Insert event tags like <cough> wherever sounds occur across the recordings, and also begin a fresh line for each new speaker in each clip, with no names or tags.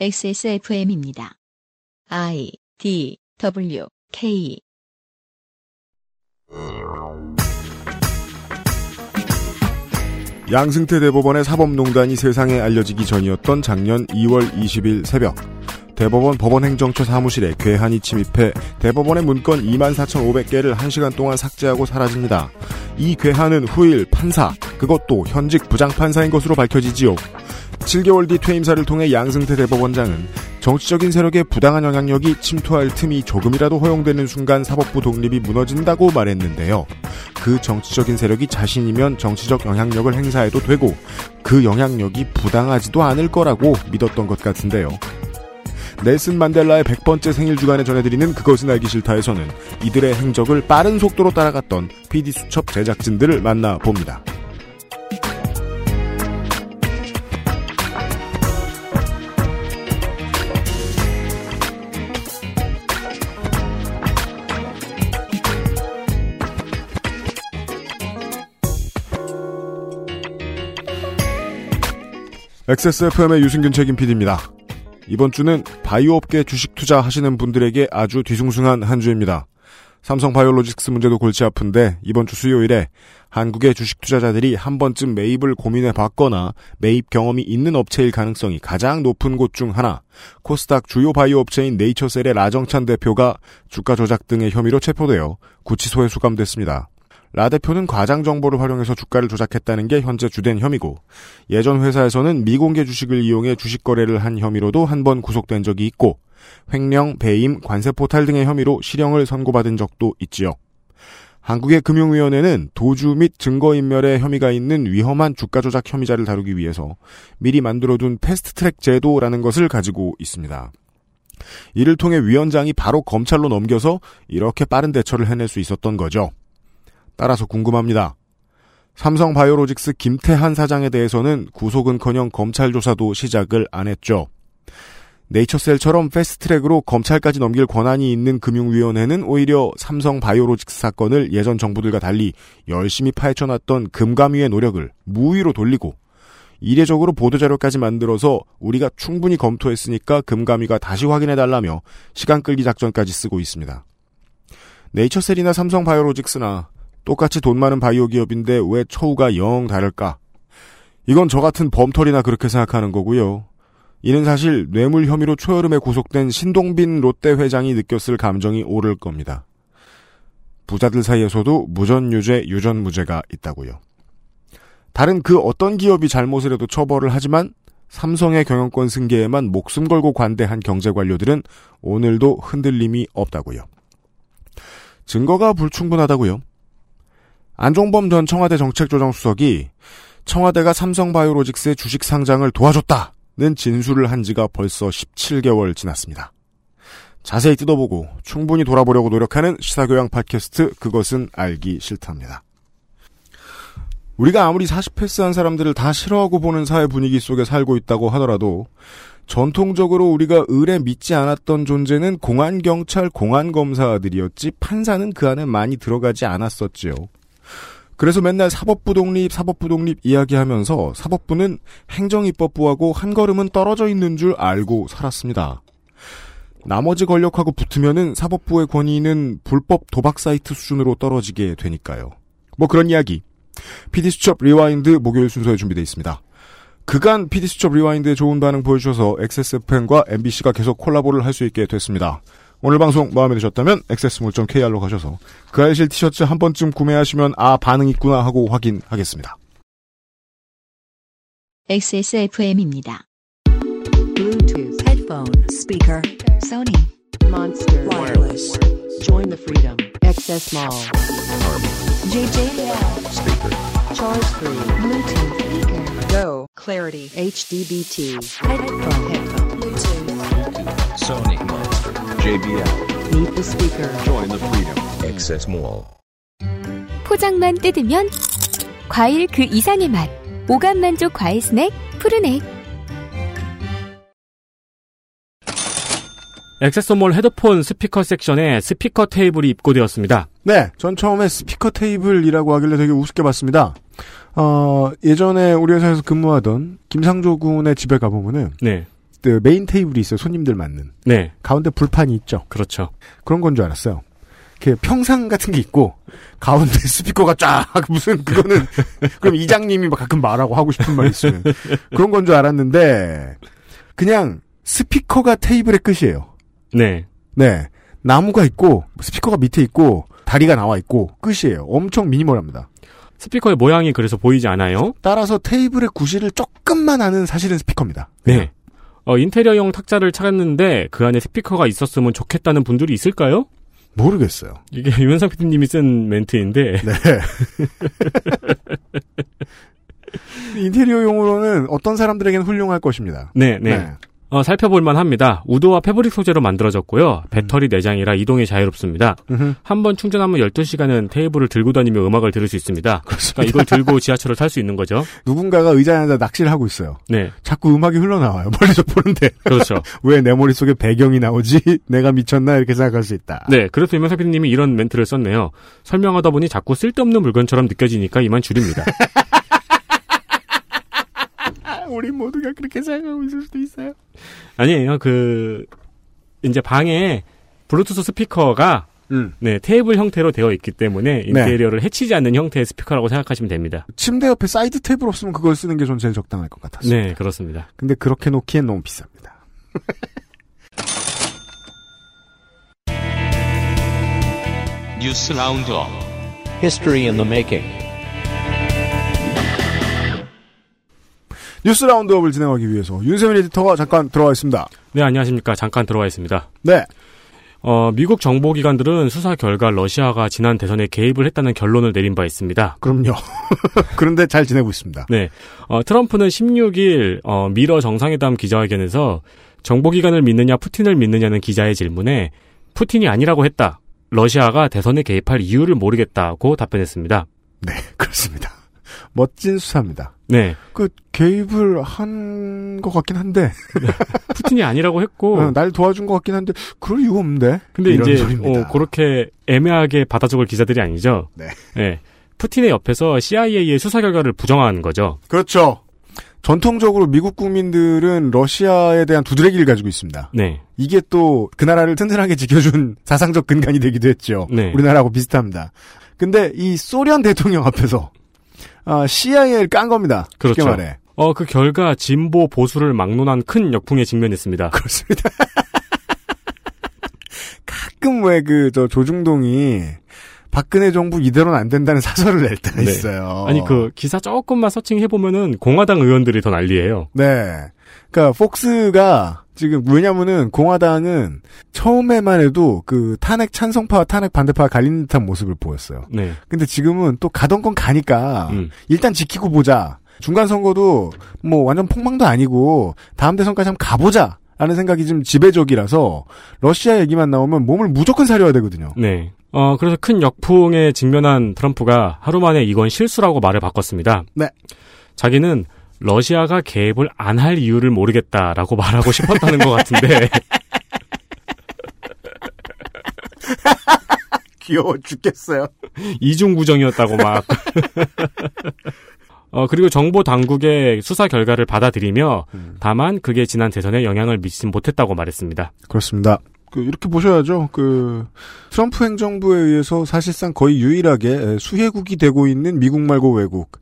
XSFM입니다. I D W K
양승태 대법원의 사법농단이 세상에 알려지기 전이었던 작년 2월 20일 새벽 대법원 법원행정처 사무실에 괴한이 침입해 대법원의 문건 24,500개를 1시간 동안 삭제하고 사라집니다. 이 괴한은 후일 판사, 그것도 현직 부장판사인 것으로 밝혀지지요. 7개월 뒤 퇴임사를 통해 양승태 대법원장은 정치적인 세력의 부당한 영향력이 침투할 틈이 조금이라도 허용되는 순간 사법부 독립이 무너진다고 말했는데요. 그 정치적인 세력이 자신이면 정치적 영향력을 행사해도 되고 그 영향력이 부당하지도 않을 거라고 믿었던 것 같은데요. 넬슨 만델라의 100번째 생일 주간에 전해드리는 그것은 알기 싫다에서는 이들의 행적을 빠른 속도로 따라갔던 PD수첩 제작진들을 만나봅니다. XSFM의 유승균 책임 PD입니다. 이번 주는 바이오업계 주식 투자 하시는 분들에게 아주 뒤숭숭한 한 주입니다. 삼성 바이오로직스 문제도 골치 아픈데 이번 주 수요일에 한국의 주식 투자자들이 한 번쯤 매입을 고민해 봤거나 매입 경험이 있는 업체일 가능성이 가장 높은 곳 중 하나 코스닥 주요 바이오 업체인 네이처셀의 라정찬 대표가 주가 조작 등의 혐의로 체포되어 구치소에 수감됐습니다. 라 대표는 과장 정보를 활용해서 주가를 조작했다는 게 현재 주된 혐의고 예전 회사에서는 미공개 주식을 이용해 주식 거래를 한 혐의로도 한 번 구속된 적이 있고 횡령, 배임, 관세 포탈 등의 혐의로 실형을 선고받은 적도 있지요. 한국의 금융위원회는 도주 및 증거인멸의 혐의가 있는 위험한 주가 조작 혐의자를 다루기 위해서 미리 만들어둔 패스트트랙 제도라는 것을 가지고 있습니다. 이를 통해 위원장이 바로 검찰로 넘겨서 이렇게 빠른 대처를 해낼 수 있었던 거죠. 따라서 궁금합니다. 삼성 바이오로직스 김태한 사장에 대해서는 구속은커녕 검찰 조사도 시작을 안 했죠. 네이처셀처럼 패스트트랙으로 검찰까지 넘길 권한이 있는 금융위원회는 오히려 삼성 바이오로직스 사건을 예전 정부들과 달리 열심히 파헤쳐놨던 금감위의 노력을 무위로 돌리고 이례적으로 보도자료까지 만들어서 우리가 충분히 검토했으니까 금감위가 다시 확인해달라며 시간 끌기 작전까지 쓰고 있습니다. 네이처셀이나 삼성 바이오로직스나 똑같이 돈 많은 바이오 기업인데 왜 처우가 영 다를까? 이건 저 같은 범털이나 그렇게 생각하는 거고요. 이는 사실 뇌물 혐의로 초여름에 구속된 신동빈 롯데 회장이 느꼈을 감정이 오를 겁니다. 부자들 사이에서도 무전유죄, 유전무죄가 있다고요. 다른 그 어떤 기업이 잘못을 해도 처벌을 하지만 삼성의 경영권 승계에만 목숨 걸고 관대한 경제 관료들은 오늘도 흔들림이 없다고요. 증거가 불충분하다고요. 안종범 전 청와대 정책조정수석이 청와대가 삼성바이오로직스의 주식 상장을 도와줬다는 진술을 한 지가 벌써 17개월 지났습니다. 자세히 뜯어보고 충분히 돌아보려고 노력하는 시사교양 팟캐스트 그것은 알기 싫답니다. 우리가 아무리 40패스 한 사람들을 다 싫어하고 보는 사회 분위기 속에 살고 있다고 하더라도 전통적으로 우리가 으레 믿지 않았던 존재는 공안경찰, 공안검사들이었지 판사는 그 안에 많이 들어가지 않았었지요. 그래서 맨날 사법부 독립, 사법부 독립 이야기하면서 사법부는 행정입법부하고 한 걸음은 떨어져 있는 줄 알고 살았습니다. 나머지 권력하고 붙으면은 사법부의 권위는 불법 도박 사이트 수준으로 떨어지게 되니까요. 뭐 그런 이야기. PD수첩 리와인드 목요일 순서에 준비되어 있습니다. 그간 PD수첩 리와인드에 좋은 반응 보여주셔서 XSFM과 MBC가 계속 콜라보를 할 수 있게 됐습니다. 오늘 방송 마음에 드셨다면 XS몰.kr로 가셔서 그알싫 티셔츠 한 번쯤 구매하시면 아 반응 있구나 하고 확인하겠습니다.
XSFM입니다.
Bluetooth, headphone, speaker, Sony, Monster, wireless. Join the freedom. XS Mall. JJL. Speaker. Charge free. Bluetooth speaker. Go. Clarity. HDBT. Headphone. Headphone. Bluetooth.
Sony. JBL.
Meet the speaker.
Join the freedom. Access Mall.
포장만 뜯으면 과일 그 이상의 맛. 오감 만족 과일 스낵 푸르넥.
액세서몰 헤드폰 스피커 섹션에 스피커 테이블이 입고되었습니다.
네, 전 처음에 스피커 테이블이라고 하길래 되게 우습게 봤습니다. 어, 예전에 우리 회사에서 근무하던 김상조 군의 집에 가보면은
네.
그 메인 테이블이 있어요. 손님들 맞는.
네,
가운데 불판이 있죠.
그렇죠.
그런 건 줄 알았어요. 이렇게 평상 같은 게 있고 가운데 <laughs> 스피커가 쫙 무슨 그거는 <laughs> 그럼 이장님이 막 가끔 말하고 하고 싶은 말 있으면 그런 건 줄 알았는데 그냥 스피커가 테이블의 끝이에요.
네,
네. 나무가 있고 스피커가 밑에 있고 다리가 나와 있고 끝이에요. 엄청 미니멀합니다.
스피커의 모양이 그래서 보이지 않아요.
따라서 테이블의 구실을 조금만 아는 사실은 스피커입니다.
네. 어, 인테리어용 탁자를 찾았는데 그 안에 스피커가 있었으면 좋겠다는 분들이 있을까요?
모르겠어요.
이게 <laughs> 유현상 PD님이 쓴 멘트인데
네. <laughs> 인테리어용으로는 어떤 사람들에게는 훌륭할 것입니다.
네, 네. 어, 살펴볼만 합니다. 우드와 패브릭 소재로 만들어졌고요. 배터리 내장이라 이동이 자유롭습니다. 한 번 충전하면 12시간은 테이블을 들고 다니며 음악을 들을 수 있습니다.
그렇습니다.
그러니까 이걸 들고 지하철을 탈 수 있는 거죠.
누군가가 의자에 앉아 낚시를 하고 있어요.
네,
자꾸 음악이 흘러나와요. <laughs> 멀리서 보는데.
그렇죠. <laughs>
왜 내 머릿속에 배경이 나오지? <laughs> 내가 미쳤나? 이렇게 생각할 수 있다.
네, 그래서 유명상 PD님이 이런 멘트를 썼네요. 설명하다 보니 자꾸 쓸데없는 물건처럼 느껴지니까 이만 줄입니다.
아, 우리 모두가 그렇게 생각하고 있을 수도 있어요.
아니에요. 그 이제 방에 블루투스 스피커가
음.
네, 테이블 형태로 되어 있기 때문에 인테리어를 해치지 않는 형태의 스피커라고 생각하시면 됩니다.
침대 옆에 사이드 테이블 없으면 그걸 쓰는 게 전 제일 적당할 것 같았어요.
네, 그렇습니다.
근데 그렇게 놓기엔 너무 비쌉니다. <laughs>
뉴스 roundup
History in the making.
뉴스 roundup을 진행하기 위해서 윤세민 에디터가 잠깐 들어와 있습니다.
네, 안녕하십니까. 잠깐 들어와 있습니다.
네.
어, 미국 정보기관들은 수사 결과 러시아가 지난 대선에 개입을 했다는 결론을 내린 바 있습니다.
그럼요. <laughs> 그런데 잘 지내고 있습니다.
네. 어, 트럼프는 16일, 어, 미러 정상회담 기자회견에서 정보기관을 믿느냐, 푸틴을 믿느냐는 기자의 질문에 푸틴이 아니라고 했다. 러시아가 대선에 개입할 이유를 모르겠다고 답변했습니다.
네, 그렇습니다. 멋진 수사입니다.
네.
그 개입을 한 것 같긴 한데
푸틴이 아니라고 했고,
어, 날 도와준 것 같긴 한데 그럴 이유 없는데.
근데 이제. 어, 그렇게 애매하게 받아 적을 기자들이 아니죠.
네.
네. 푸틴의 옆에서 CIA의 수사 결과를 부정한 거죠.
그렇죠. 전통적으로 미국 국민들은 러시아에 대한 두드레기를 가지고 있습니다.
네.
이게 또 그 나라를 튼튼하게 지켜준 사상적 근간이 되기도 했죠.
네.
우리나라하고 비슷합니다. 근데 이 소련 대통령 앞에서 아, CIA를 깐 겁니다.
그렇죠.
말해.
어, 그 결과 진보 보수를 막론한 큰 역풍에 직면했습니다. <laughs>
그렇습니다. 가끔 왜 그 저 조중동이 박근혜 정부 이대로는 안 된다는 사설을 낼 때가
네.
있어요.
아니 그 기사 조금만 서칭해 보면은 공화당 의원들이 더 난리예요.
네. 그러니까 폭스가 지금 왜냐면은 공화당은 처음에만 해도 그 탄핵 찬성파와 탄핵 반대파가 갈리는 듯한 모습을 보였어요.
네.
근데 지금은 또 가던 건 가니까
음.
일단 지키고 보자. 중간 선거도 뭐 완전 폭망도 아니고 다음 대선까지 한번 가보자. 라는 생각이 좀 지배적이라서 러시아 얘기만 나오면 몸을 무조건 사려야 되거든요.
네. 어 그래서 큰 역풍에 직면한 트럼프가 하루 만에 이건 실수라고 말을 바꿨습니다.
네.
자기는 러시아가 개입을 안 할 이유를 모르겠다라고 말하고 싶었다는 것 같은데 <laughs>
귀여워 죽겠어요.
이중 구정이었다고 막. <laughs> 어, 그리고 정보 당국의 수사 결과를 받아들이며 다만 그게 지난 대선에 영향을 미치진 못했다고 말했습니다.
그렇습니다. 그 이렇게 보셔야죠. 그 트럼프 행정부에 의해서 사실상 거의 유일하게 수혜국이 되고 있는 미국 말고 외국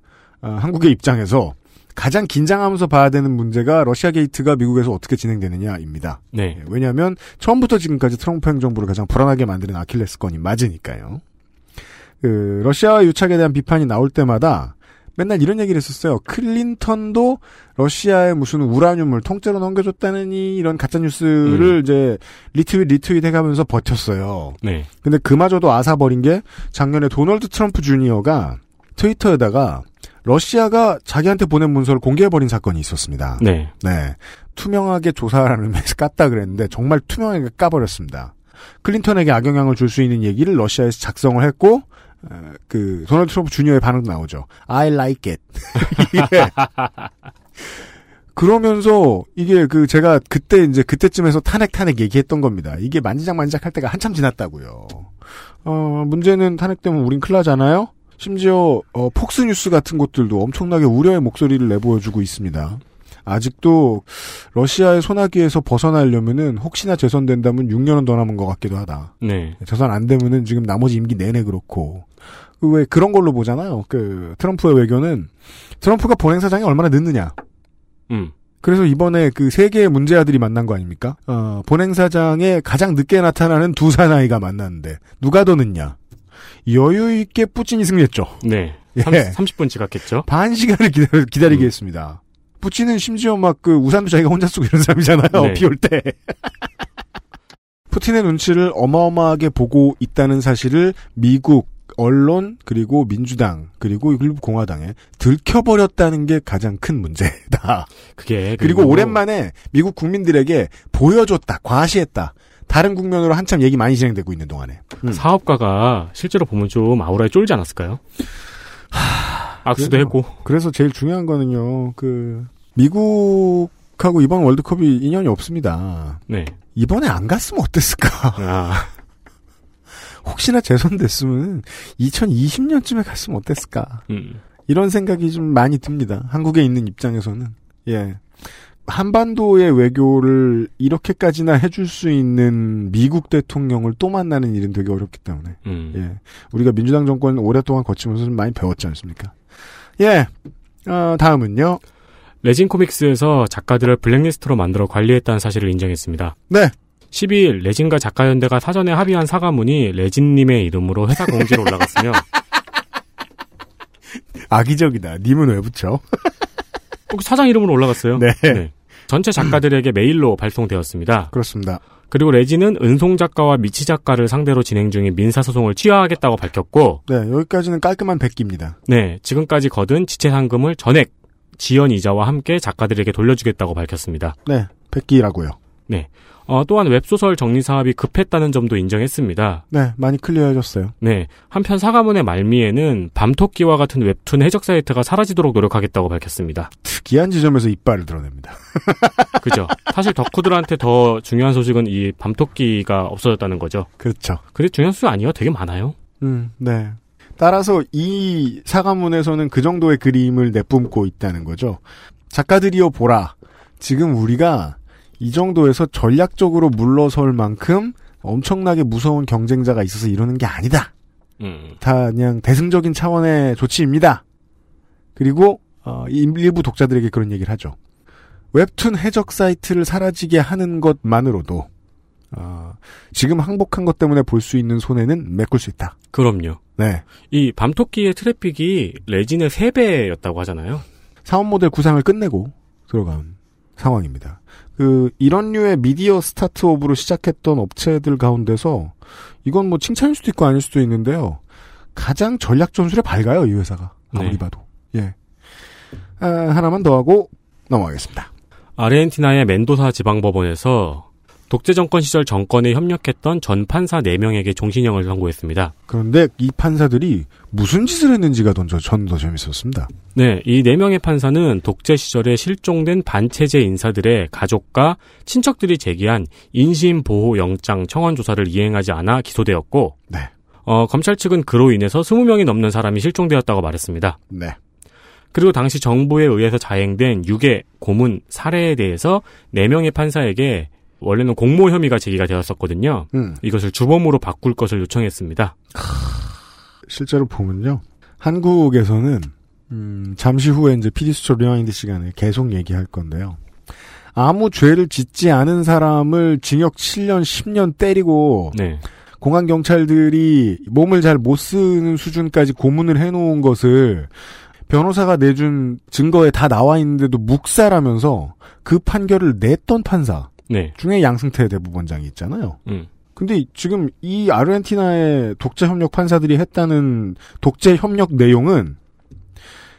아, 한국의 입장에서 가장 긴장하면서 봐야 되는 문제가 러시아 게이트가 미국에서 어떻게 진행되느냐입니다.
네.
예, 왜냐하면 처음부터 지금까지 트럼프 행정부를 가장 불안하게 만드는 아킬레스건이 맞으니까요. 그 러시아와 유착에 대한 비판이 나올 때마다 맨날 이런 얘기를 했었어요. 클린턴도 러시아에 무슨 우라늄을 통째로 넘겨줬다느니 이런 가짜 뉴스를 이제 retweet retweet 해가면서 버텼어요.
네.
근데 그마저도 앗아버린 게 작년에 도널드 트럼프 주니어가 트위터에다가 러시아가 자기한테 보낸 문서를 공개해버린 사건이 있었습니다.
네.
네. 투명하게 조사하라는 의미에서 깠다 그랬는데 정말 투명하게 까버렸습니다. 클린턴에게 악영향을 줄 수 있는 얘기를 러시아에서 작성을 했고 어, 그 도널드 트럼프 주니어의 반응도 나오죠. I like it. <laughs> 그러면서 이게 그 제가 그때 이제 그때쯤에서 탄핵 탄핵 얘기했던 겁니다. 이게 만지작 만지작 할 때가 한참 지났다고요. 어 문제는 탄핵되면 우린 큰일 나잖아요. 심지어 어, 폭스뉴스 같은 곳들도 엄청나게 우려의 목소리를 내보여주고 있습니다. 아직도 러시아의 소나기에서 벗어나려면은 혹시나 재선된다면 6년은 더 남은 것 같기도 하다.
네.
재선 안 되면은 지금 나머지 임기 내내 그렇고 그 왜 그런 걸로 보잖아요. 그 트럼프의 외교는 트럼프가 본행사장이 얼마나 늦느냐.
음.
그래서 이번에 그 세 개의 문제아들이 만난 거 아닙니까? 어, 본행사장에 가장 늦게 나타나는 두 사나이가 만났는데 누가 더 늦냐? 여유 있게 뿌찐이 승리했죠.
네.
예.
30, 분 지각했죠.
반 시간을 기다리, 기다리게 했습니다. 뿌찌는 심지어 막 그 우산도 자기가 혼자 쓰고 이런 사람이잖아요.
네.
비올 때. <laughs> 푸틴의 눈치를 어마어마하게 보고 있다는 사실을 미국 언론 그리고 민주당 그리고 일부 공화당에 들켜버렸다는 게 가장 큰 문제다.
그게
그리고 오랜만에 미국 국민들에게 보여줬다, 과시했다. 다른 국면으로 한참 얘기 많이 진행되고 있는 동안에. 음.
사업가가 실제로 보면 좀 아우라에 쫄지 않았을까요? 악수도
그래서-
했고.
그래서 제일 중요한 거는요, 그, 미국하고 이번 월드컵이 인연이 없습니다.
네.
이번에 안 갔으면 어땠을까?
아, <laughs>
혹시나 재선됐으면 2020년쯤에 갔으면 어땠을까?
음.
이런 생각이 좀 많이 듭니다. 한국에 있는 입장에서는. 예. 한반도의 외교를 이렇게까지나 해줄 수 있는 미국 대통령을 또 만나는 일은 되게 어렵기 때문에.
음.
예. 우리가 민주당 정권 오랫동안 거치면서 좀 많이 배웠지 않습니까? 예. 어, 다음은요.
레진 코믹스에서 작가들을 블랙리스트로 만들어 관리했다는 사실을 인정했습니다.
네.
12일 레진과 작가연대가 사전에 합의한 사과문이 레진님의 이름으로 회사 공지로 올라갔으며 <laughs>
악의적이다. 님은 왜 붙여?
꼭 사장 이름으로 올라갔어요.
네.
전체 작가들에게 메일로 발송되었습니다.
그렇습니다.
그리고 레진은 은송 작가와 미치 작가를 상대로 진행 중인 민사 소송을 취하하겠다고 밝혔고,
네, 여기까지는 깔끔한 백기입니다.
네, 지금까지 거둔 지체 상금을 전액 지연 이자와 함께 작가들에게 돌려주겠다고 밝혔습니다.
네, 백기라고요.
어, 또한 웹소설 정리 사업이 급했다는 점도 인정했습니다.
네, 많이 clear해졌어요.
네, 한편 사과문의 말미에는 밤토끼와 같은 웹툰 해적 사이트가 사라지도록 노력하겠다고 밝혔습니다.
특이한 지점에서 이빨을 드러냅니다. <laughs>
그죠? 사실 덕후들한테 더 중요한 소식은 이 밤토끼가 없어졌다는 거죠.
그렇죠.
그게 중요한 수 아니에요? 되게 많아요.
음, 네. 따라서 이 사과문에서는 그 정도의 그림을 내뿜고 있다는 거죠. 작가들이여 보라. 지금 우리가 이 정도에서 전략적으로 물러설 만큼 엄청나게 무서운 경쟁자가 있어서 이러는 게 아니다.
음,
다 그냥 대승적인 차원의 조치입니다. 그리고 어, 일부 독자들에게 그런 얘기를 하죠. 웹툰 해적 사이트를 사라지게 하는 것만으로도 어, 지금 항복한 것 때문에 볼 수 있는 손해는 메꿀 수 있다.
그럼요.
네.
이 밤토끼의 트래픽이 레진의 3배였다고 하잖아요.
사업 모델 구상을 끝내고 들어간 상황입니다. 그 이런 류의 미디어 스타트업으로 시작했던 업체들 가운데서 이건 뭐 칭찬일 수도 있고 아닐 수도 있는데요. 가장 전략 전술에 밝아요 이 회사가 아무리
네.
봐도 예 아, 하나만 더 하고 넘어가겠습니다.
아르헨티나의 멘도사 지방법원에서 독재 정권 시절 정권에 협력했던 전 판사 4명에게 종신형을 선고했습니다.
그런데 이 판사들이 무슨 짓을 했는지가 더, 전더 재밌었습니다.
네, 이 4명의 판사는 독재 시절에 실종된 반체제 인사들의 가족과 친척들이 제기한 인신보호 영장 청원 조사를 이행하지 않아 기소되었고,
네,
어, 검찰 측은 그로 인해서 20명이 넘는 사람이 실종되었다고 말했습니다.
네,
그리고 당시 정부에 의해서 자행된 유괴, 고문, 살해에 대해서 4명의 판사에게 원래는 공모 혐의가 제기가 되었었거든요.
음,
이것을 주범으로 바꿀 것을 요청했습니다.
실제로 보면요 한국에서는 음, 잠시 후에 이제 피디수첩 rewind 시간에 계속 얘기할 건데요. 아무 죄를 짓지 않은 사람을 징역 7년, 10년 때리고
네.
공안 경찰들이 몸을 잘 못 쓰는 수준까지 고문을 해놓은 것을 변호사가 내준 증거에 다 나와 있는데도 묵살하면서 그 판결을 냈던 판사
네.
중에 양승태 대법원장이 있잖아요.
음.
근데 지금 이 아르헨티나의 독재 협력 판사들이 했다는 독재 협력 내용은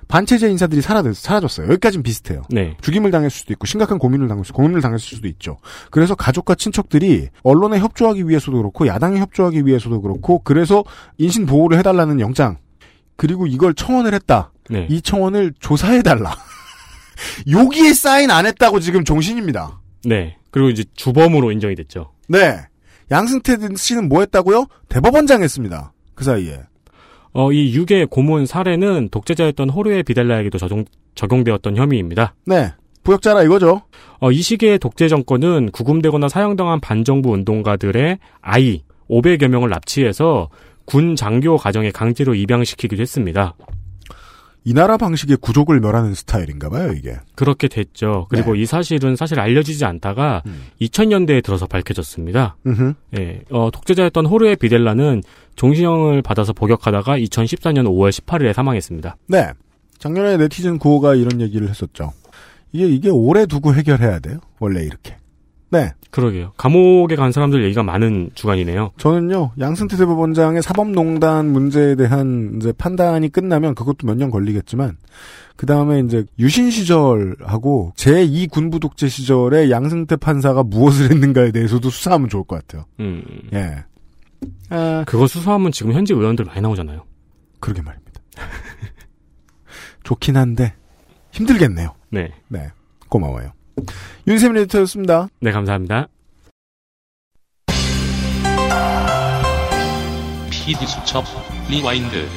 반체제 인사들이 사라졌, 사라졌어요. 여기까지는 비슷해요.
네.
죽임을 당했을 수도 있고 심각한 고민을 당했을 수, 고민을 당했을 수도 있죠. 그래서 가족과 친척들이 언론에 협조하기 위해서도 그렇고 야당에 협조하기 위해서도 그렇고 그래서 인신 보호를 해달라는 영장 그리고 이걸 청원을 했다.
네.
이 청원을 조사해달라. <laughs> 여기에 사인 안 했다고 지금 종신입니다.
네. 그리고 이제 주범으로 인정이 됐죠.
네. 양승태 씨는 뭐 했다고요? 대법원장 했습니다. 그 사이에.
어, 이 유괴 고문 살해는 독재자였던 호르에 비달라에게도 적용, 적용되었던 혐의입니다.
네. 부역자라 이거죠.
어, 이 시기의 독재 정권은 구금되거나 사형당한 반정부 운동가들의 아이 500여 명을 납치해서 군 장교 가정에 강제로 입양시키기도 했습니다.
이 나라 방식의 구족을 멸하는 스타일인가 봐요, 이게.
그렇게 됐죠. 그리고 이 사실은 사실 알려지지 않다가 2000년대에 들어서 밝혀졌습니다.
음흠.
예, 어, 독재자였던 호르에 비델라는 종신형을 받아서 복역하다가 2014년 5월 18일에 사망했습니다.
네. 작년에 네티즌 구호가 이런 얘기를 했었죠. 이게, 이게 오래 두고 해결해야 돼요. 원래 이렇게. 네.
그러게요. 감옥에 간 사람들 얘기가 많은 주간이네요.
저는요, 양승태 대법원장의 사법농단 문제에 대한 이제 판단이 끝나면 그것도 몇 년 걸리겠지만, 그 다음에 이제 유신 시절하고 제2 군부 독재 시절에 양승태 판사가 무엇을 했는가에 대해서도 수사하면 좋을 것 같아요.
음,
예. 아,
그거 수사하면 지금 현직 의원들 많이 나오잖아요.
그러게 말입니다. <laughs> 좋긴 한데, 힘들겠네요.
네.
네. 고마워요. 윤세민 에디터였습니다.
네, 감사합니다.
PD 수첩 rewind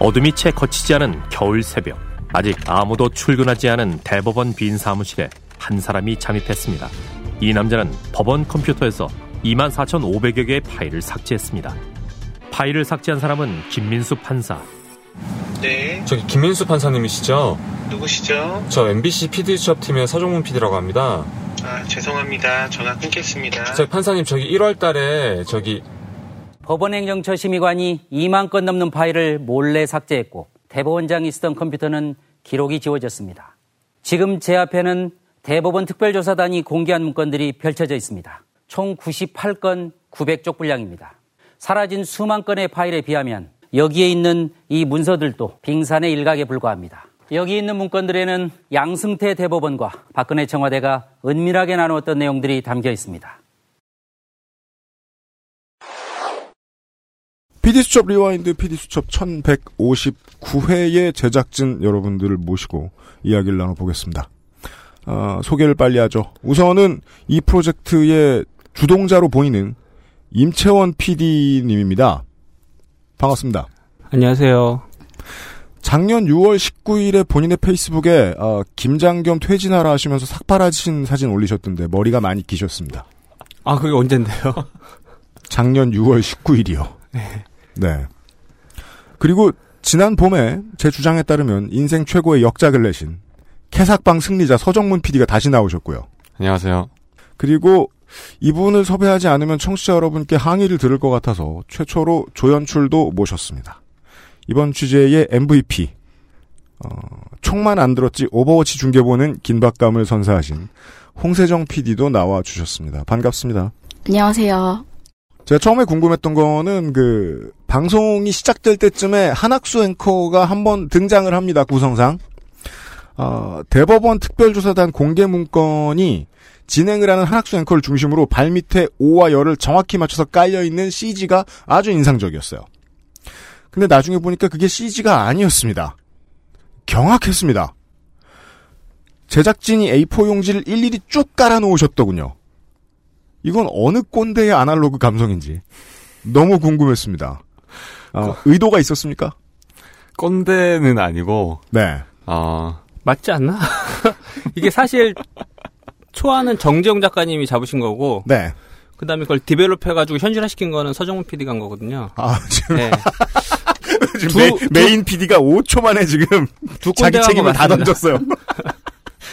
어둠이 채 거치지 않은 겨울 새벽. 아직 아무도 출근하지 않은 대법원 빈 사무실에 한 사람이 잠입했습니다. 이 남자는 법원 컴퓨터에서 24,500여 개의 파일을 삭제했습니다. 파일을 삭제한 사람은 김민수 판사.
네,
저기 김민수 판사님이시죠?
누구시죠?
저 MBC PD 수첩 팀의 서종문 PD라고 합니다.
아, 죄송합니다. 전화 끊겠습니다.
저기 판사님 저기 1월 달에 저기
법원행정처 심의관이 2만 건 넘는 파일을 몰래 삭제했고 대법원장이 쓰던 컴퓨터는 기록이 지워졌습니다. 지금 제 앞에는 대법원 특별조사단이 공개한 문건들이 펼쳐져 있습니다. 총 98건 900쪽 분량입니다. 사라진 수만 건의 파일에 비하면 여기에 있는 이 문서들도 빙산의 일각에 불과합니다. 여기 있는 문건들에는 양승태 대법원과 박근혜 청와대가 은밀하게 나누었던 내용들이 담겨 있습니다.
PD수첩 rewind PD수첩 1159회의 제작진 여러분들을 모시고 이야기를 나눠보겠습니다. 아, 소개를 빨리 하죠. 우선은 이 프로젝트의 주동자로 보이는 임채원 PD님입니다. 반갑습니다.
안녕하세요.
작년 6월 19일에 본인의 페이스북에 어, 김장겸 퇴진하라 하시면서 삭발하신 사진 올리셨던데 머리가 많이 기셨습니다.
아, 그게 언젠데요? <laughs>
작년 6월 19일이요.
네.
네. 그리고 지난 봄에 제 주장에 따르면 인생 최고의 역작을 내신 캐삭방 승리자 서정문 PD가 다시 나오셨고요.
안녕하세요.
그리고 이분을 섭외하지 않으면 청취자 여러분께 항의를 들을 것 같아서 최초로 조연출도 모셨습니다. 이번 취재의 MVP 어, 총만 안 들었지 오버워치 중계보는 긴박감을 선사하신 홍세정 PD도 나와 주셨습니다. 반갑습니다.
안녕하세요.
제가 처음에 궁금했던 거는 그 방송이 시작될 때쯤에 한학수 앵커가 한번 등장을 합니다 구성상 어, 대법원 특별조사단 공개 문건이 진행을 하는 한학수 앵커를 중심으로 발밑에 오와 열을 정확히 맞춰서 깔려 있는 CG가 아주 인상적이었어요. 근데 나중에 보니까 그게 CG가 아니었습니다. 경악했습니다. 제작진이 A4 용지를 일일이 쭉 깔아놓으셨더군요. 이건 어느 꼰대의 아날로그 감성인지 너무 궁금했습니다. 어, 의도가 있었습니까?
꼰대는 아니고
네.
어,
맞지 않나? <laughs> 이게 사실 초안은 정재영 작가님이 잡으신 거고
네.
그 다음에 그걸 디벨롭 해가지고 현실화시킨 거는 서정훈 PD가 한 거거든요.
아, 지금,
네. <laughs>
지금
두-
메,
두-
메인 PD가 5초 만에 지금
두
자기 책임을 다. 던졌어요. <laughs>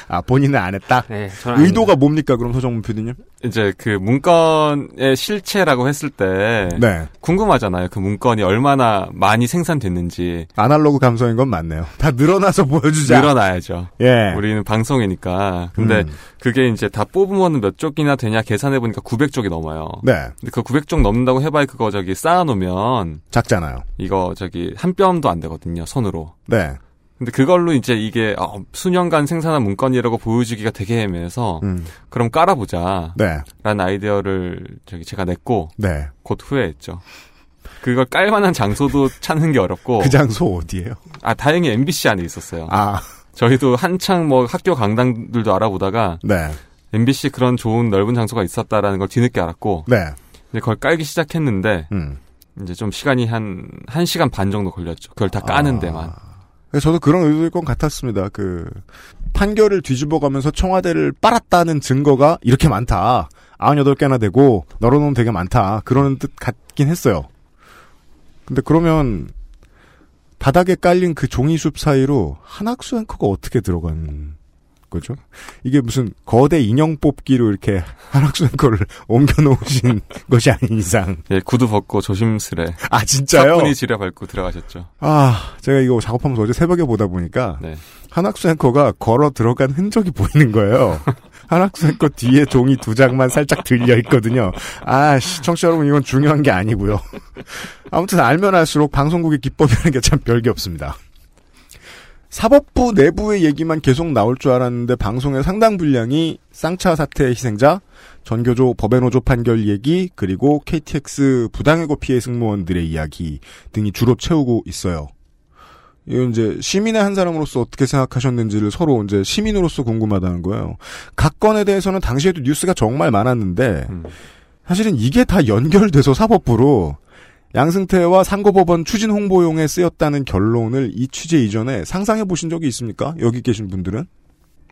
아, 본인은 안 했다?
네, 저는
의도가 뭡니까, 그럼 서정문 PD님?
이제 그 문건의 실체라고 했을 때
네.
궁금하잖아요. 그 문건이 얼마나 많이 생산됐는지
아날로그 감성인 건 맞네요. 다 늘어나서 보여주자.
늘어나야죠.
예.
우리는 방송이니까. 근데
음.
그게 이제 다 뽑으면 몇 쪽이나 되냐 계산해 보니까 900쪽이 넘어요.
네.
근데 그 900쪽 넘는다고 해봐야 그거 저기 쌓아놓으면
작잖아요.
이거 저기 한 뼘도 안 되거든요. 손으로.
네.
근데 그걸로 이제 이게 어, 수년간 생산한 문건이라고 보여주기가 되게 애매해서
음.
그럼 깔아보자.
네.
라는 아이디어를 저기 제가 냈고
네.
곧 후회했죠. 그걸 깔만한 장소도 <laughs> 찾는 게 어렵고
그 장소 어디예요?
아 다행히 MBC 안에 있었어요.
아.
저희도 한창 뭐 학교 강당들도 알아보다가
네.
MBC 그런 좋은 넓은 장소가 있었다라는 걸 뒤늦게 알았고
네.
이제 그걸 깔기 시작했는데
음.
이제 좀 시간이 한 1시간 반 정도 걸렸죠. 그걸 다 까는
아.
데만.
그래서 저도 그런 의도일 것 같았습니다. 그 판결을 뒤집어가면서 청와대를 빨았다는 증거가 이렇게 많다. 98개나 되고 널어놓으면 되게 많다. 그러는 뜻 같긴 했어요. 근데 그러면 바닥에 깔린 그 종이숲 사이로 한학수 앵커가 어떻게 들어간 거죠? 이게 무슨 거대 인형 뽑기로 이렇게 <laughs> 한학수 앵커를 옮겨놓으신 <laughs> 것이 아닌 이상.
예, 구두 벗고 조심스레.
아, 진짜요?
사뿐히 지려 밟고 들어가셨죠.
아, 제가 이거 작업하면서 어제 새벽에 보다 보니까
네.
한학수 앵커가 걸어 들어간 흔적이 보이는 거예요. <laughs> 한학수 앵커 뒤에 종이 두 장만 살짝 들려 있거든요. 아, 씨, 청취자 여러분 이건 중요한 게 아니고요. 아무튼 알면 알수록 방송국의 기법이라는 게 참 별게 없습니다. 사법부 내부의 얘기만 계속 나올 줄 알았는데 방송의 상당 분량이 쌍차 사태의 희생자, 전교조 법외노조 판결 얘기, 그리고 KTX 부당해고 피해 승무원들의 이야기 등이 주로 채우고 있어요. 이건 이제 시민의 한 사람으로서 어떻게 생각하셨는지를 서로 이제 시민으로서 궁금하다는 거예요. 각 건에 대해서는 당시에도 뉴스가 정말 많았는데 사실은 이게 다 연결돼서 사법부로 양승태와 상고법원 추진 홍보용에 쓰였다는 결론을 이 취재 이전에 상상해 보신 적이 있습니까? 여기 계신 분들은?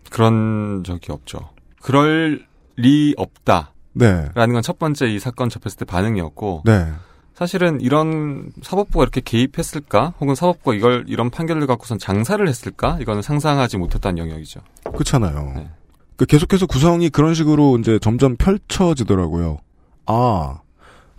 그런 적이 없죠. 그럴 리 없다.
네.
라는 건 첫 번째 이 사건 접했을 때 반응이었고.
네.
사실은 이런 사법부가 이렇게 개입했을까? 혹은 사법부가 이걸 이런 판결을 갖고선 장사를 했을까? 이거는 상상하지 못했다는 영역이죠.
그렇잖아요. 그 계속해서 구성이 그런 식으로 이제 점점 펼쳐지더라고요. 아,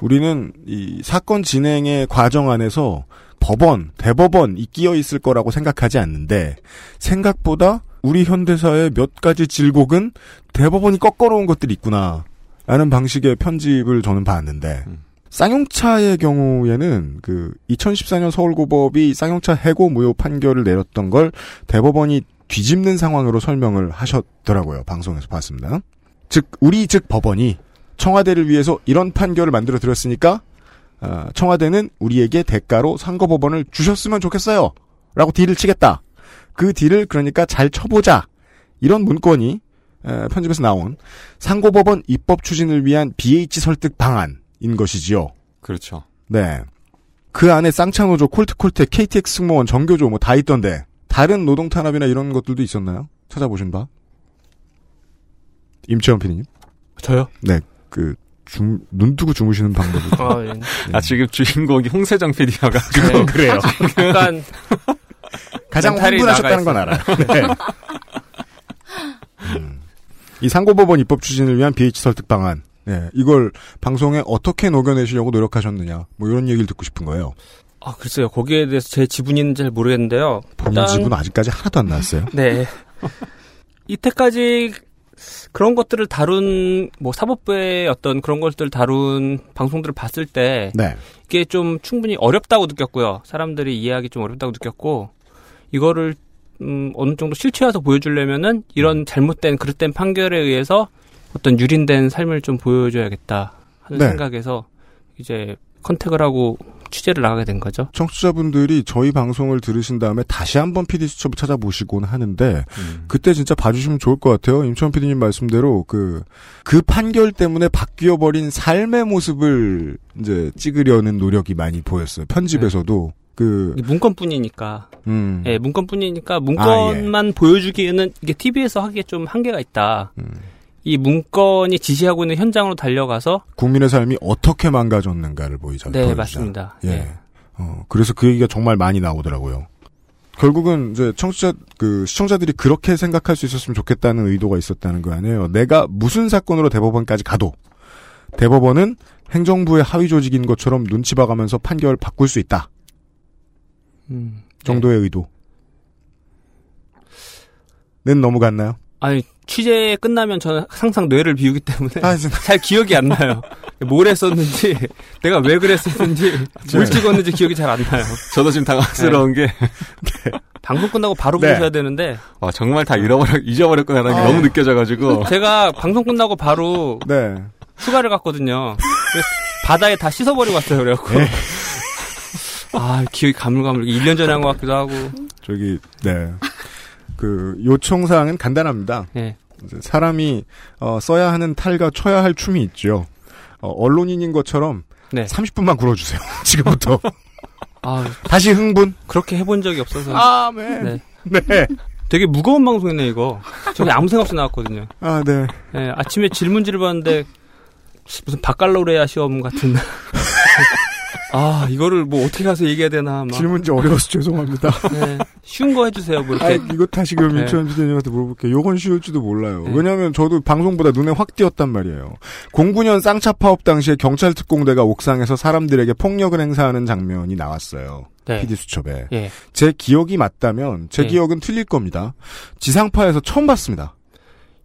우리는 이 사건 진행의 과정 안에서 법원, 대법원이 끼어 있을 거라고 생각하지 않는데 생각보다 우리 현대사의 몇 가지 질곡은 대법원이 꺾어놓은 것들이 있구나. 라는 방식의 편집을 저는 봤는데 쌍용차의 경우에는 그 2014년 서울고법이 쌍용차 해고 무효 판결을 내렸던 걸 대법원이 뒤집는 상황으로 설명을 하셨더라고요. 방송에서 봤습니다. 즉 우리 즉 법원이 청와대를 위해서 이런 판결을 만들어 드렸으니까 아, 청와대는 우리에게 대가로 상고법원을 주셨으면 좋겠어요. 라고 딜을 치겠다. 그 딜을 그러니까 잘 쳐보자. 이런 문건이 에, 편집에서 나온 상고법원 입법 추진을 위한 BH 설득 방안인 것이지요.
그렇죠.
네. 그 안에 쌍창노조, 콜트콜텍, KTX 승무원, 정교조 뭐 다 있던데 다른 노동 탄압이나 이런 것들도 있었나요? 찾아보신 바? 임채원 PD님?
저요?
네. 그, 중, 눈 뜨고 주무시는 방법이.
아, 예.
아, 지금 주인공이 홍세정 PD여가지고. <laughs>
네.
그래요.
약간 <laughs>
가장 흥분하셨다는 건 알아요. 네. 음. 이 상고법원 입법 추진을 위한 BH 설득 방안. 네. 이걸 방송에 어떻게 녹여내시려고 노력하셨느냐. 뭐 이런 얘기를 듣고 싶은 거예요.
아, 글쎄요. 거기에 대해서 제 지분이 있는지 잘 모르겠는데요.
본인
일단-
집은 아직까지 하나도 안 나왔어요.
네. <laughs> 이때까지 그런 것들을 다룬 뭐 사법부의 어떤 그런 것들을 다룬 방송들을 봤을 때
네.
이게 좀 충분히 어렵다고 느꼈고요. 사람들이 이해하기 좀 어렵다고 느꼈고 이거를 음, 어느 정도 실체화해서 보여주려면은 이런 잘못된 그릇된 판결에 의해서 어떤 유린된 삶을 좀 보여줘야겠다 하는
네.
생각에서 이제 컨택을 하고 취재를 나가게 된 거죠.
청취자분들이 저희 방송을 들으신 다음에 다시 한번 PD 수첩을 찾아보시곤 하는데 그때 진짜 봐주시면 좋을 것 같아요. 임천 PD님 말씀대로 그그 판결 때문에 바뀌어 버린 삶의 모습을 이제 찍으려는 노력이 많이 보였어요. 편집에서도
그이 문건뿐이니까.
음.
예, 문건뿐이니까 문건만 보여주기에는 이게 TV에서 하기에 좀 한계가 있다.
음.
이 문건이 지시하고 있는 현장으로 달려가서
국민의 삶이 어떻게 망가졌는가를 보이자.
네,
보여주자.
맞습니다.
예.
예.
어, 그래서 그 얘기가 정말 많이 나오더라고요. 결국은 이제 청취자 그 시청자들이 그렇게 생각할 수 있었으면 좋겠다는 의도가 있었다는 거 아니에요. 내가 무슨 사건으로 대법원까지 가도 대법원은 행정부의 하위 조직인 것처럼 눈치 봐가면서 판결 바꿀 수 있다.
음,
정도의 의도. 는 넘어갔나요?
아니 취재 끝나면 저는 항상 뇌를 비우기 때문에
아,
잘 기억이 안 나요. 뭘 했었는지 내가 왜 그랬었는지 뭘
네.
찍었는지 기억이 잘 안 나요.
저도 지금 당황스러운 게 <laughs>
방송 끝나고 바로
네.
보셔야 되는데
아, 정말 다 잃어버려 잊어버렸구나라는 게
아.
너무 느껴져가지고
제가 방송 끝나고 바로
네.
휴가를 갔거든요. 바다에 다 씻어버리고 왔어요. 그래갖고 아 기억이 가물가물 1년 전에 한 것 같기도 하고
저기 네. 그 요청 사항은 간단합니다.
네.
사람이 어, 써야 하는 탈과 쳐야 할 춤이 있죠. 어, 언론인인 것처럼
네.
30분만 굴어주세요. <laughs> 지금부터.
아,
다시 흥분.
그렇게 해본 적이 없어서.
아멘.
네.
네.
되게 무거운 방송이네 이거. 저기 아무 생각 없이 나왔거든요.
아, 네.
네, 아침에 질문지를 봤는데 무슨 바칼로레아 시험 같은. <laughs> 아 이거를 뭐 어떻게 가서 얘기해야 되나. 막.
질문지 어려워서 죄송합니다.
네, 쉬운 거 해주세요. 뭐
아,
이렇게.
이거 다시 그럼
네.
유치원 비대님한테 물어볼게요. 요건 쉬울지도 몰라요.
네.
왜냐하면 저도 방송보다 눈에 확 띄었단 말이에요. 09년 쌍차 파업 당시에 경찰 특공대가 옥상에서 사람들에게 폭력을 행사하는 장면이 나왔어요.
네.
PD 수첩에.
예.
제 기억이 맞다면 제
네.
기억은 틀릴 겁니다. 지상파에서 처음 봤습니다.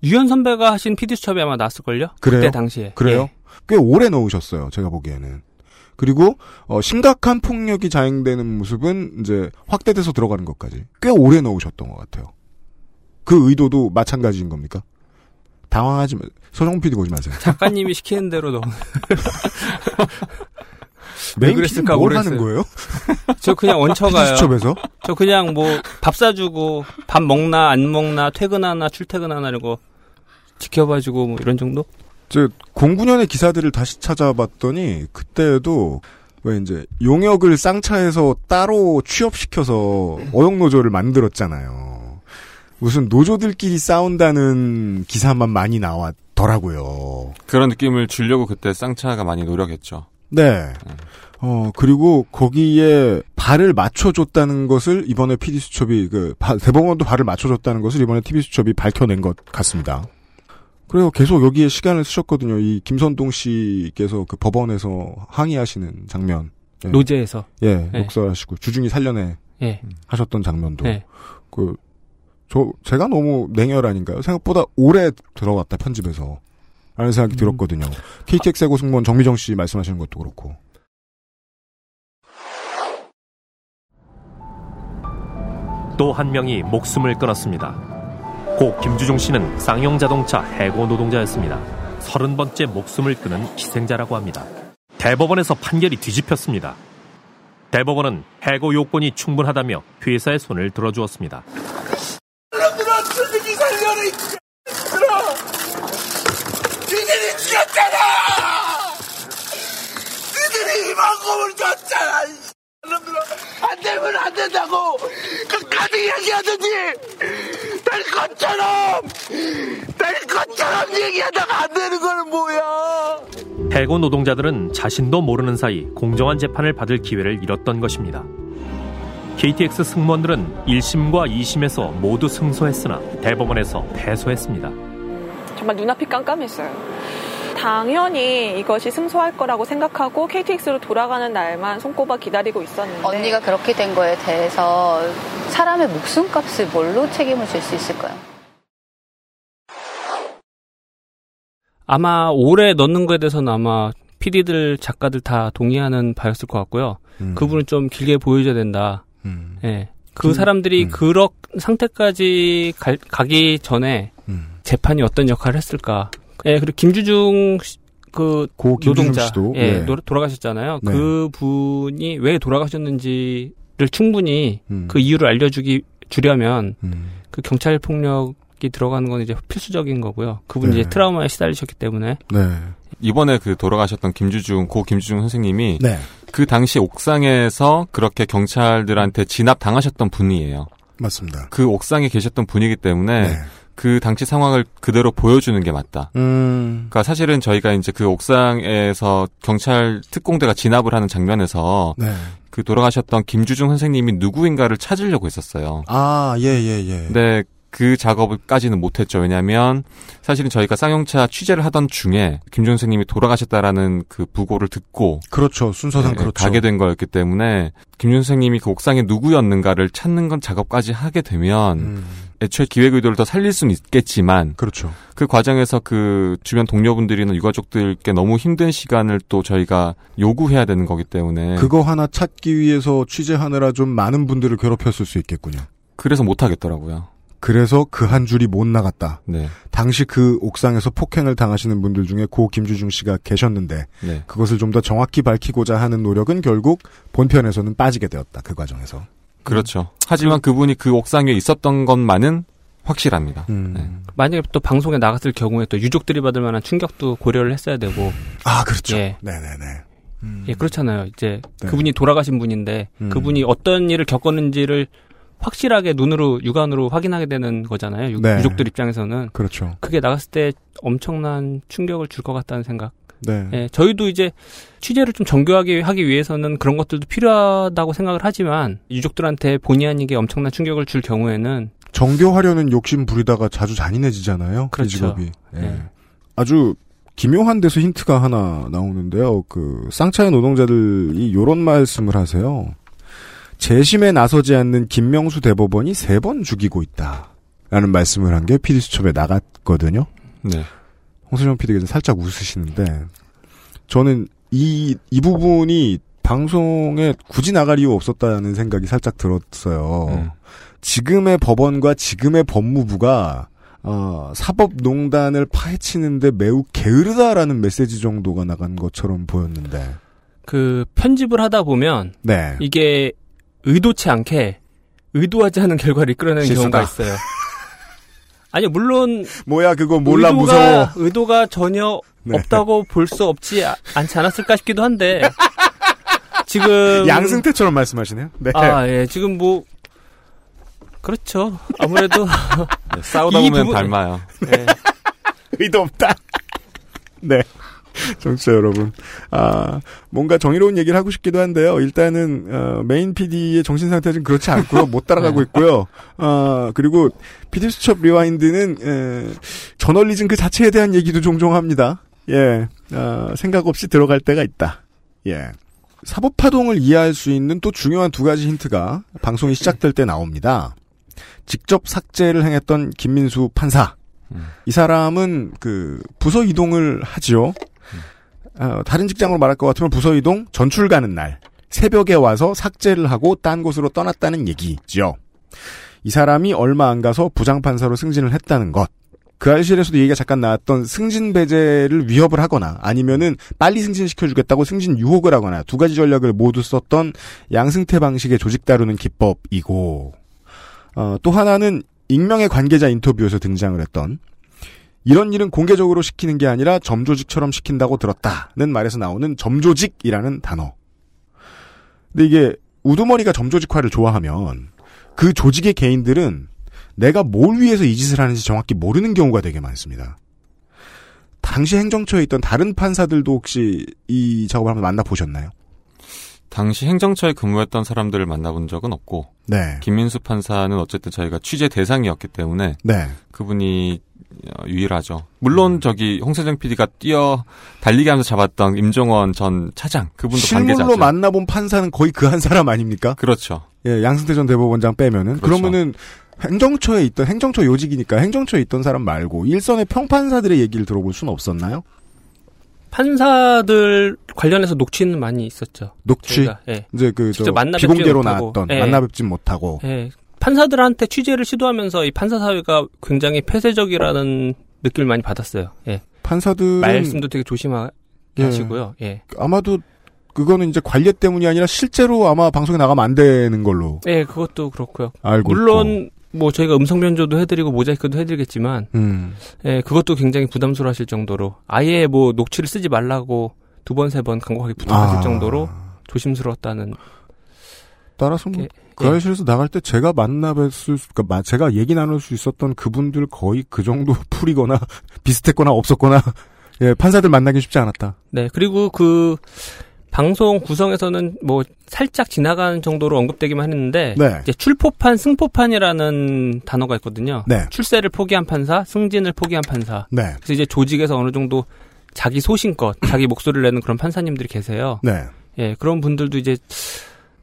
유현 선배가 하신 PD 수첩에 아마 나왔을걸요?
그래요?
그때 당시에.
그래요?
예.
꽤 오래 넣으셨어요. 제가 보기에는. 그리고 어, 심각한 폭력이 자행되는 모습은 이제 확대돼서 들어가는 것까지 꽤 오래 넣으셨던 것 같아요. 그 의도도 마찬가지인 겁니까? 당황하지 마. 서정 PD 보지 마세요.
작가님이 시키는 대로 넣은. <laughs> 왜
메인
그랬을까
뭘
모르겠어요.
하는 거예요? <laughs>
저 그냥 원처가요.
수첩에서?
저 그냥 뭐 밥 사주고 밥 먹나 안 먹나 퇴근하나 출퇴근하나 이러고 지켜봐주고 뭐 이런 정도?
저 09년의 기사들을 다시 찾아봤더니 그때도 왜 이제 용역을 쌍차에서 따로 취업시켜서 어용 노조를 만들었잖아요. 무슨 노조들끼리 싸운다는 기사만 많이 나왔더라고요.
그런 느낌을 주려고 그때 쌍차가 많이 노력했죠.
네. 어, 그리고 거기에 발을 맞춰줬다는 것을 이번에 PD수첩이, 그, 바- 대법원도 발을 맞춰줬다는 것을 이번에 TV수첩이 밝혀낸 것 같습니다. 그래서 계속 여기에 시간을 쓰셨거든요. 이 김선동 씨께서 그 법원에서 항의하시는 장면. 예.
노제에서.
예,
예.
녹사하시고 주중이 살려내
예.
하셨던 장면도.
예.
그, 저, 제가 너무 냉혈 아닌가요? 생각보다 오래 들어갔다, 편집에서. 라는 생각이 들었거든요. KTX 해고 승무원 정미정 씨 말씀하시는 것도 그렇고.
또 한 명이 목숨을 끊었습니다. 고 김주중 씨는 쌍용 자동차 해고 노동자였습니다. 서른 번째 목숨을 끊은 희생자라고 합니다. 대법원에서 판결이 뒤집혔습니다. 대법원은 해고 요건이 충분하다며 회사의 손을 들어주었습니다.
그놈들아 주둥이 살려라 이 X들아 니들이 죽였잖아 니들이 이만큼을 줬잖아 이 X놈들아 안 되면 안 된다고 끝까지 얘기하든지 날 것처럼 날 것처럼 얘기하다가 안 되는 거는 뭐야
해고 노동자들은 자신도 모르는 사이 공정한 재판을 받을 기회를 잃었던 것입니다. KTX 승무원들은 1심과 2심에서 모두 승소했으나 대법원에서 패소했습니다.
정말 눈앞이 깜깜했어요. 당연히 이것이 승소할 거라고 생각하고 KTX로 돌아가는 날만 손꼽아 기다리고 있었는데
언니가 그렇게 된 거에 대해서 사람의 목숨값을 뭘로 책임을 질 수 있을까요?
아마 올해 넣는 거에 대해서는 아마 PD들 작가들 다 동의하는 바였을 것 같고요.
음.
그 부분을 좀 길게 보여줘야 된다. 예. 그
음.
사람들이
음.
그런 상태까지 갈- 가기 전에
음.
재판이 어떤 역할을 했을까. 예, 그리고 김주중 씨-
그고 김주중
노동자
씨도,
예,
네.
노- 돌아가셨잖아요.
네.
그 분이 왜 돌아가셨는지를 충분히
음.
그 이유를 알려주기 주려면 그 경찰 폭력이 들어가는 건 이제 필수적인 거고요. 그분 이
네.
이제 트라우마에 시달리셨기 때문에
네.
이번에 그 돌아가셨던 김주중 고 김주중 선생님이
네.
그 당시 옥상에서 그렇게 경찰들한테 진압 당하셨던 분이에요.
맞습니다.
그 옥상에 계셨던 분이기 때문에
네.
그 당시 상황을 그대로 보여주는 게 맞다.
음.
그러니까 사실은 저희가 이제 그 옥상에서 경찰 특공대가 진압을 하는 장면에서
네.
그 돌아가셨던 김주중 선생님이 누구인가를 찾으려고 했었어요.
아, 예, 예, 예.
근데 그 작업까지는 못했죠. 왜냐하면 사실은 저희가 쌍용차 취재를 하던 중에 김준 선생님이 돌아가셨다라는 그 부고를 듣고
그렇죠. 순서상
네,
그렇죠.
가게 된 거였기 때문에 김준 선생님이 그 옥상에 누구였는가를 찾는 건 작업까지 하게 되면
음.
애초에 기획 의도를 더 살릴 수는 있겠지만
그렇죠.
그 과정에서 그 주변 동료분들이나 유가족들께 너무 힘든 시간을 또 저희가 요구해야 되는 거기 때문에
그거 하나 찾기 위해서 취재하느라 좀 많은 분들을 괴롭혔을 수 있겠군요.
그래서 못 하겠더라고요.
그래서 그 한 줄이 못 나갔다.
네.
당시 그 옥상에서 폭행을 당하시는 분들 중에 고 김주중 씨가 계셨는데
네.
그것을 좀 더 정확히 밝히고자 하는 노력은 결국 본편에서는 빠지게 되었다. 그 과정에서.
그렇죠. 하지만 그 분이 그 옥상에 있었던 것만은 확실합니다.
음.
네.
만약에 또 방송에 나갔을 경우에 또 유족들이 받을 만한 충격도 고려를 했어야 되고.
아, 그렇죠.
예.
네네네. 음.
예, 그렇잖아요. 이제
네.
그분이 돌아가신 분인데
음.
그분이 어떤 일을 겪었는지를 확실하게 눈으로 육안으로 확인하게 되는 거잖아요. 유,
네.
유족들 입장에서는
그렇죠.
그게 나갔을 때 엄청난 충격을 줄 것 같다는 생각.
네.
예, 저희도 이제 취재를 좀 정교하게 하기 위해서는 그런 것들도 필요하다고 생각을 하지만 유족들한테 본의 아니게 엄청난 충격을 줄 경우에는
정교하려는 욕심 부리다가 자주 잔인해지잖아요. 그
그렇죠.
직업이. 예.
네.
아주 기묘한 데서 힌트가 하나 나오는데요. 그 쌍차의 노동자들이 요런 말씀을 하세요. 재심에 나서지 않는 김명수 대법원이 세 번 죽이고 있다. 라는 말씀을 한게 PD수첩에 나갔거든요.
네.
홍세정 PD가 살짝 웃으시는데 저는 이, 이 부분이 방송에 굳이 나갈 이유 없었다는 생각이 살짝 들었어요.
음.
지금의 법원과 지금의 법무부가 어, 사법농단을 파헤치는데 매우 게으르다라는 메시지 정도가 나간 것처럼 보였는데.
그 편집을 하다 보면
네.
이게 의도치 않게 의도하지 않은 결과를 이끌어내는
실수다.
경우가 있어요. <laughs> 아니 물론
뭐야 그거 몰라
의도가,
무서워.
의도가 전혀
네.
없다고 볼 수 없지 아- 않지 않았을까 싶기도 한데 지금
양승태처럼 말씀하시네요. 네.
아 예 지금 뭐 그렇죠 아무래도 <laughs>
네, 싸우다
이
보면
부분-
닮아요.
예.
의도 없다. 네. <laughs> 정치자 여러분, 아, 뭔가 정의로운 얘기를 하고 싶기도 한데요. 일단은, 어, 메인 PD의 정신 상태가 좀 그렇지 않고요. 못 따라가고 있고요. 어, 그리고 PD 수첩 rewind는, 에, 저널리즘 그 자체에 대한 얘기도 종종 합니다. 예, 어, 생각 없이 들어갈 때가 있다. 예. 사법파동을 이해할 수 있는 또 중요한 두 가지 힌트가 방송이 시작될 때 나옵니다. 직접 삭제를 행했던 김민수 판사. 이 사람은 그 부서 이동을 하지요. 어, 다른 직장으로 말할 것 같으면 부서 이동 전출 가는 날 새벽에 와서 삭제를 하고 딴 곳으로 떠났다는 얘기죠. 이 사람이 얼마 안 가서 부장판사로 승진을 했다는 것. 그 알실에서도 얘기가 잠깐 나왔던 승진 배제를 위협을 하거나 아니면은 빨리 승진시켜주겠다고 승진 유혹을 하거나 두 가지 전략을 모두 썼던 양승태 방식의 조직 다루는 기법이고 어, 또 하나는 익명의 관계자 인터뷰에서 등장을 했던 이런 일은 공개적으로 시키는 게 아니라 점조직처럼 시킨다고 들었다는 말에서 나오는 점조직이라는 단어. 근데 이게 우두머리가 점조직화를 좋아하면 그 조직의 개인들은 내가 뭘 위해서 이 짓을 하는지 정확히 모르는 경우가 되게 많습니다. 당시 행정처에 있던 다른 판사들도 혹시 이 작업을 한번 만나보셨나요?
당시 행정처에 근무했던 사람들을 만나본 적은 없고
네.
김민수 판사는 어쨌든 저희가 취재 대상이었기 때문에
네.
그분이 어, 유일하죠. 물론 저기 홍세정 PD가 뛰어 달리기 하면서 잡았던 임종원 전 차장 그분도
실물로
관계자죠.
만나본 판사는 거의 그 한 사람 아닙니까?
그렇죠.
예, 양승태 전 대법원장 빼면은 그
그렇죠.
러면은 행정처에 있던 행정처 요직이니까 행정처에 있던 사람 말고 일선의 평판사들의 얘기를 들어볼 수는 없었나요?
판사들 관련해서 녹취는 많이 있었죠.
녹취
저희가, 예.
이제 그
직접
저
만나
비공개로. 나왔던
예.
만나 뵙진 못하고
예. 판사들한테 취재를 시도하면서 이 판사 사회가 굉장히 폐쇄적이라는 느낌을 많이 받았어요. 예.
판사들은
말씀도 되게 조심하게
예.
하시고요. 예.
아마도 그거는 이제 관례 때문이 아니라 실제로 아마 방송에 나가면 안 되는 걸로
예, 그것도 그렇고요.
알고
물론 뭐 저희가 음성 변조도 해드리고 모자이크도 해드리겠지만,
음.
예, 그것도 굉장히 부담스러워하실 정도로 아예 뭐 녹취를 쓰지 말라고 두 번 세번 간곡하게 부탁하실
아.
정도로 조심스러웠다는.
따라서 뭐,
예.
그 아이실에서 나갈 때 제가 만나 뵀을, 수- 그니까, 마- 제가 얘기 나눌 수 있었던 그분들 거의 그 정도 <laughs> 풀이거나, 비슷했거나 없었거나, 예, 판사들 만나기 쉽지 않았다.
네, 그리고 그 방송 구성에서는 뭐 살짝 지나가는 정도로 언급되기만 했는데
네.
이제 출포판, 승포판이라는 단어가 있거든요.
네.
출세를 포기한 판사, 승진을 포기한 판사.
네.
그래서 이제 조직에서 어느 정도 자기 소신껏 자기 목소리를 내는 그런 판사님들이 계세요.
네.
예, 그런 분들도 이제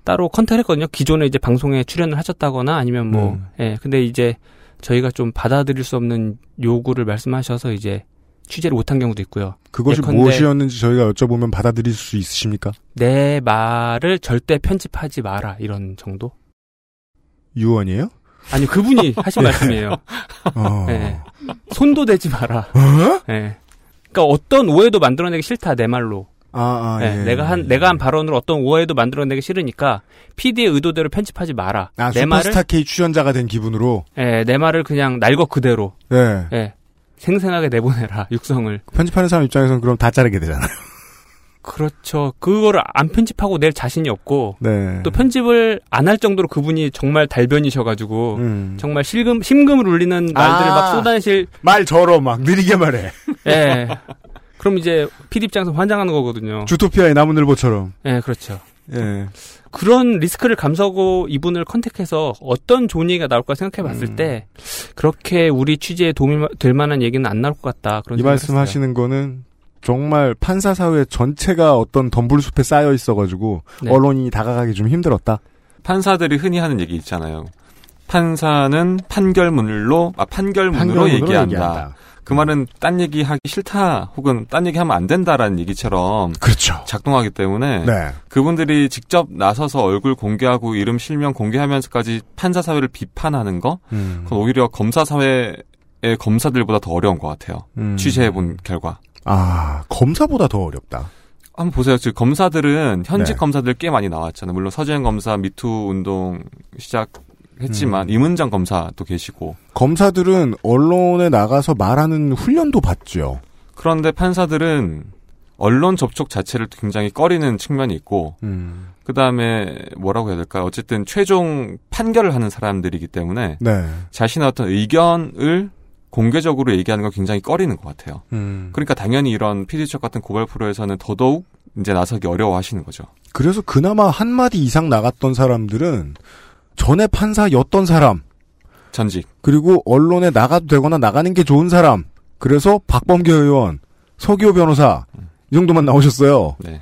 따로 컨택을 했거든요. 기존에 이제 방송에 출연을 하셨다거나 아니면 뭐,
음.
예, 근데 이제 저희가 좀 받아들일 수 없는 요구를 말씀하셔서 이제 취재를 못한 경우도 있고요.
그것이
예컨대
무엇이었는지 저희가 여쭤보면 받아들일 수 있으십니까?
내 말을 절대 편집하지 마라 이런 정도?
유언이에요?
아니 그분이 <laughs> 하신
예.
말씀이에요.
어.
예. 손도 대지 마라.
어?
예. 그러니까 어떤 오해도 만들어내기 싫다 내 말로.
아, 아,
예,
예.
내가 한 내가 한 발언으로 어떤 오해도 만들어내기 싫으니까 PD의 의도대로 편집하지 마라.
아,
내 말을
슈퍼스타 K 출연자가 된 기분으로.
예, 내 말을 그냥 날것 그대로
예.
예, 생생하게 내보내라 <laughs> 육성을.
편집하는 사람 입장에서는 그럼 다 자르게 되잖아요. <laughs>
그렇죠. 그거를 안 편집하고 낼 자신이 없고
네.
또 편집을 안 할 정도로 그분이 정말 달변이셔가지고
음.
정말 실금 심금을 울리는 말들을
아.
막 쏟아내실
말 절어 막 느리게 말해. <laughs>
예. 그럼 이제 PD 입장에서 환장하는 거거든요.
주토피아의 나무늘보처럼.
예, 그렇죠.
예.
그런 리스크를 감수하고 이분을 컨택해서 어떤 좋은 얘기가 나올까 생각해 봤을
음.
때 그렇게 우리 취재에 도움이 될 만한 얘기는 안 나올 것 같다. 그런
이 말씀
했어요.
하시는 거는 정말 판사 사회 전체가 어떤 덤불숲에 쌓여 있어가지고
네.
언론이 다가가기 좀 힘들었다.
판사들이 흔히 하는 얘기 있잖아요. 판사는 판결문으로 아 판결문으로,
판결문으로
얘기한다.
얘기한다.
그 말은 딴 얘기 하기 싫다 혹은 딴 얘기 하면 안 된다라는 얘기처럼
그렇죠.
작동하기 때문에
네.
그분들이 직접 나서서 얼굴 공개하고 이름 실명 공개하면서까지 판사 사회를 비판하는 거
음.
그건 오히려 검사 사회의 검사들보다 더 어려운 것 같아요.
음.
취재해 본 결과.
아 검사보다 더 어렵다.
한번 보세요. 지금 검사들은 현직
네.
검사들 꽤 많이 나왔잖아요. 물론 서재현 검사 미투 운동 시작 했지만 임은정 검사도 계시고
검사들은 언론에 나가서 말하는 훈련도 받죠.
그런데 판사들은 언론 접촉 자체를 굉장히 꺼리는 측면이 있고
음.
그 다음에 뭐라고 해야 될까요? 어쨌든 최종 판결을 하는 사람들이기 때문에
네.
자신의 어떤 의견을 공개적으로 얘기하는 걸 굉장히 꺼리는 것 같아요.
음.
그러니까 당연히 이런 피디척 같은 고발 프로에서는 더더욱 이제 나서기 어려워하시는 거죠.
그래서 그나마 한 마디 이상 나갔던 사람들은 전에 판사였던 사람
전직
그리고 언론에 나가도 되거나 나가는 게 좋은 사람. 그래서 박범계 의원, 서기호 변호사 이 정도만 나오셨어요.
네.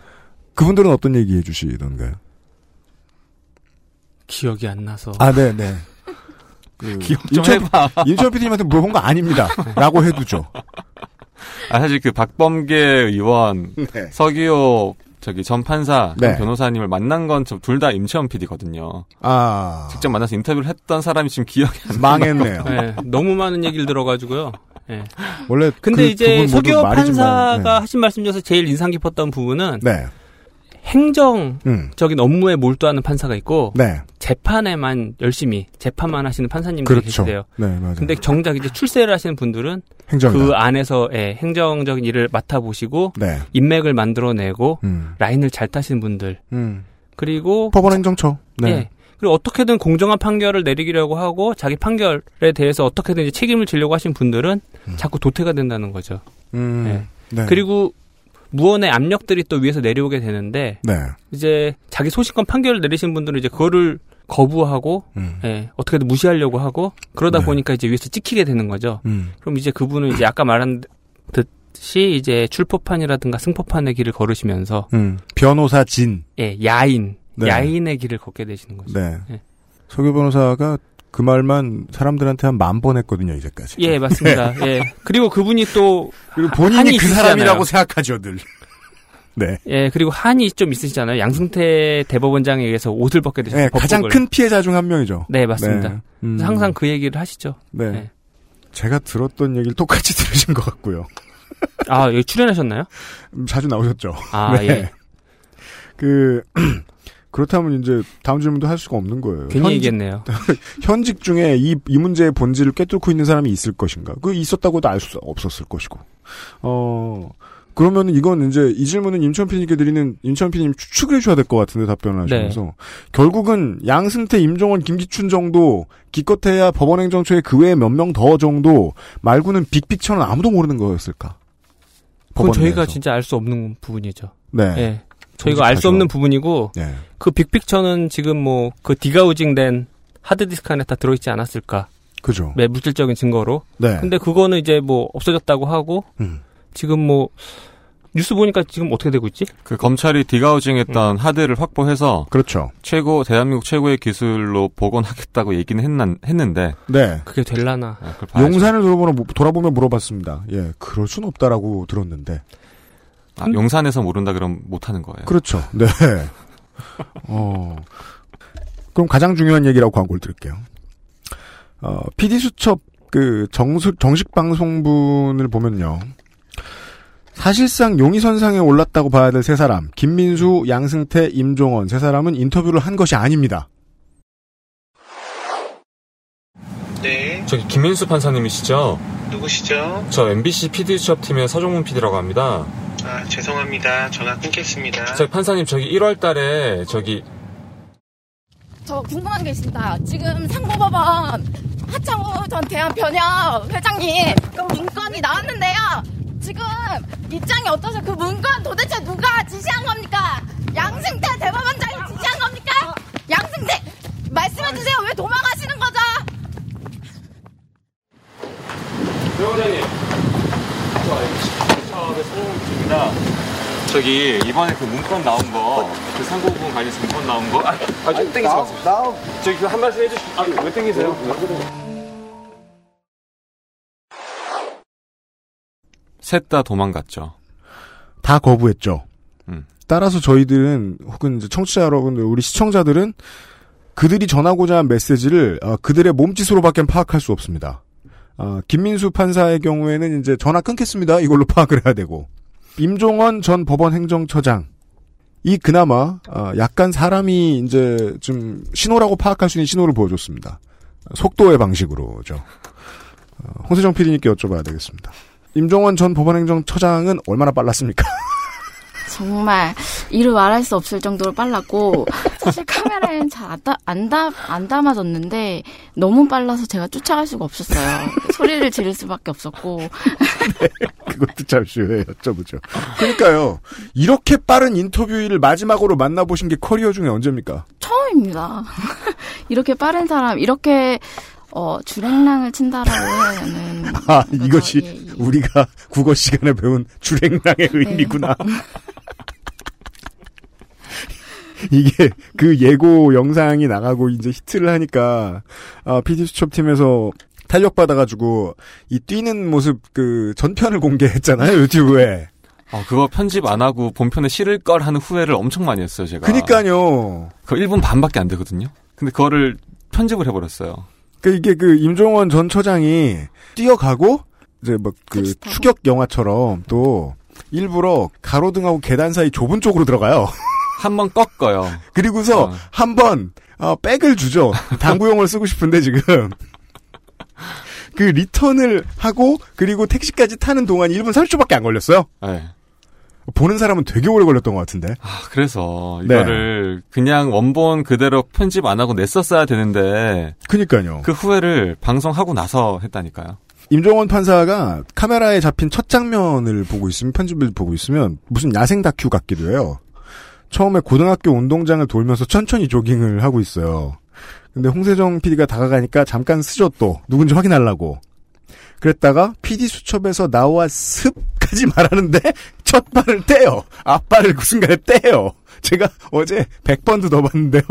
그분들은 어떤 얘기 해주시던가요?
기억이 안 나서.
아, 네, 네. <laughs> 그
기억 좀
임철-
해봐. <laughs>
임철 PD님한테 물어본 거 아닙니다. 라고 해두죠.
아, 사실 그 박범계 의원, <laughs>
네.
서기호 저기 전 판사, 전
네.
변호사님을 만난 건 둘 다 임채원 PD거든요.
아.
직접 만나서 인터뷰를 했던 사람이 지금 기억이 안
망했네요.
예, 너무 많은 얘기를 들어가지고. 예.
원래
근데
그
이제 서기호
말이지만,
판사가
네.
하신 말씀 중에서 제일 인상 깊었던 부분은
네.
행정적인
음.
업무에 몰두하는 판사가 있고
네.
재판에만 열심히 재판만 하시는 판사님들이
그렇죠.
계시대요.
네, 맞아요.
근데 정작 이제 출세를 하시는 분들은
행정이다.
그 안에서 예, 행정적인 일을 맡아보시고
네.
인맥을 만들어내고
음.
라인을 잘 타시는 분들
음.
그리고
법원 행정처. 네.
예. 그리고 어떻게든 공정한 판결을 내리려고 하고 자기 판결에 대해서 어떻게든 이제 책임을 지려고 하신 분들은 자꾸 도태가 된다는 거죠.
음.
예.
네.
그리고 무언의 압력들이 또 위에서 내려오게 되는데
네.
이제 자기 소신껏 판결을 내리신 분들은 이제 그거를 거부하고
음.
예, 어떻게든 무시하려고 하고 그러다
네.
보니까 이제 위에서 찍히게 되는 거죠.
음.
그럼 이제 그분은 이제 아까 말한 듯이 이제 출포판이라든가 승포판의 길을 걸으시면서
음. 변호사 진.
예, 야인,
네.
야인의 길을 걷게 되시는 거죠.
네.
예.
서교 변호사가 그 말만 사람들한테 한 만 번 했거든요, 이제까지.
예, 맞습니다. <laughs> 예. 그리고 그분이 또
그리고 본인이 그. 사람이라고 생각하죠, 늘. <laughs> 네.
예, 그리고 한이 좀 있으시잖아요. 양승태 대법원장에 의해서 옷을 벗게 되셨어요.
네, 가장. 큰 피해자 중 한 명이죠.
네, 맞습니다.
네. 음.
항상 그 얘기를 하시죠.
네.
네.
제가 들었던 얘기를 똑같이 <laughs> 들으신 것 같고요.
아, 여기 출연하셨나요?
음, 자주 나오셨죠.
아,
네.
예.
그, 그렇다면 이제 다음 질문도 할 수가 없는 거예요.
괜히 얘기했네요. <laughs>
현직 중에 이, 이 문제의 본질을 꿰뚫고 있는 사람이 있을 것인가? 그 있었다고도 알 수 없었을 것이고. 어, 그러면 이건 이제 이 질문은 임천 PD님께 드리는 임천 PD님 추측을 해줘야 될 것 같은데 답변을 하시면서
네.
결국은 양승태, 임종원, 김기춘 정도 기껏해야 법원행정처의 그 외에 몇 명 더 정도 말고는 빅픽처는 아무도 모르는 거였을까?
그건 저희가
내에서.
진짜 알 수 없는 부분이죠.
네.
예. 저희가 알 수. 없는 부분이고
네.
그 빅픽처는 지금 뭐 그 디가우징된 하드디스크 안에 다 들어있지 않았을까?
그죠.
네, 물질적인 증거로.
네.
근데 그거는 이제 뭐 없어졌다고 하고
음.
지금 뭐 뉴스 보니까 지금 어떻게 되고 있지?
그 검찰이 디가우징했던 하드를 확보해서
그렇죠.
최고 대한민국 최고의 기술로 복원하겠다고 얘기는 했난, 했는데
네.
그게 될라나?
아.
용산을 돌아보며, 돌아보며 물어봤습니다. 예, 그럴 순 없다라고 들었는데.
아, 용산에서 모른다 그러면 못하는 거예요.
그렇죠. 네. <laughs> 어, 그럼 가장 중요한 얘기라고 광고를 드릴게요. 어, PD 수첩 그 정수, 정식 방송분을 보면요. 사실상 용의선상에 올랐다고 봐야 될 세 사람, 김민수, 양승태, 임종원 세 사람은 인터뷰를 한 것이 아닙니다.
네,
저기 김민수 판사님이시죠?
누구시죠?
저 MBC PD 수첩 팀의 서종문 PD라고 합니다.
아, 죄송합니다. 전화 끊겠습니다.
저기 판사님 저기 1월 달에 저기
저 궁금한 게 있습니다. 지금 상고법원 하창우 전 대한 변협 회장님 그 문건이 나왔는데요. 지금 입장이 어떠세요? 그 문건 도대체 누가 지시한 겁니까? 양승태 대법원장이 지시한 겁니까? 양승태 말씀해 주세요. 왜 도망가시는 거죠?
배우장님 저 MBC 수첩의 서종문입니다. 저기 이번에 그 문건 나온 거, 그 상고부분 관련해서 문건 나온 거, 아, 아, 좀 땡기지 마세요. 저기 그한 말씀 해주시, 아, 왜 땡기세요? 셋 다 도망갔죠.
다 거부했죠.
음.
따라서 저희들은 혹은 이제 청취자 여러분들, 우리 시청자들은 그들이 전하고자 한 메시지를 어, 그들의 몸짓으로밖에 파악할 수 없습니다. 어, 김민수 판사의 경우에는 이제 전화 끊겠습니다. 이걸로 <laughs> 파악을 해야 되고 임종원 전 법원 행정처장 이 그나마 어, 약간 사람이 이제 좀 신호라고 파악할 수 있는 신호를 보여줬습니다. 속도의 방식으로죠. 어, 홍세정 PD님께 여쭤봐야 되겠습니다. 임종원 전 법원행정처장은 얼마나 빨랐습니까? <laughs>
정말 이루 말할 수 없을 정도로 빨랐고 사실 카메라에는 잘 안, 다, 안, 다, 안 담아졌는데 너무 빨라서 제가 쫓아갈 수가 없었어요. 소리를 지를 수밖에 없었고 <laughs>
그것도 잠시 후에 여쭤보죠. 그러니까요. 이렇게 빠른 인터뷰를 마지막으로 만나보신 게 커리어 중에 언제입니까?
처음입니다. <laughs> 이렇게 빠른 사람 이렇게 어, 주랭랑을 친다라고 하는
아, 이것이 우리가 국어 시간에 배운 주랭랑의 의미구나. <laughs> 이게 그 예고 영상이 나가고 이제 히트를 하니까 아, PD 수첩 팀에서 탄력 받아가지고 이 뛰는 모습 그 전편을 공개했잖아요 유튜브에.
어, 그거 편집 안 하고 본편에 실을 걸 하는 후회를 엄청 많이 했어요, 제가.
그니까요.
그 1분 반밖에 안 되거든요. 근데 그거를 편집을 해버렸어요.
그 이게 그 임종원 전 처장이 뛰어가고 이제 뭐그 추격 영화처럼 또 일부러 가로등하고 계단 사이 좁은 쪽으로 들어가요. <laughs>
한 번 꺾어요.
그리고서 한번 어, 백을 주죠. 당구용을 쓰고 싶은데 지금 그 리턴을 하고 그리고 택시까지 타는 동안 1분 30초밖에 안 걸렸어요.
네.
보는 사람은 되게 오래 걸렸던 것 같은데.
아, 그래서
네.
이거를 그냥 원본 그대로 편집 안 하고 냈었어야 되는데.
그니까요.
그 후회를 방송하고 나서 했다니까요.
임종원 판사가 카메라에 잡힌 첫 장면을 보고 있으면 편집을 보고 있으면 무슨 야생 다큐 같기도 해요. 처음에 고등학교 운동장을 돌면서 천천히 조깅을 하고 있어요. 근데 홍세정 PD가 다가가니까 잠깐 쓰죠 또 누군지 확인하려고. 그랬다가 PD 수첩에서 나와 습까지 <laughs> 말하는데 첫 발을 떼요. 앞발을 그 순간에 떼요. 제가 어제 100번도 더 봤는데요.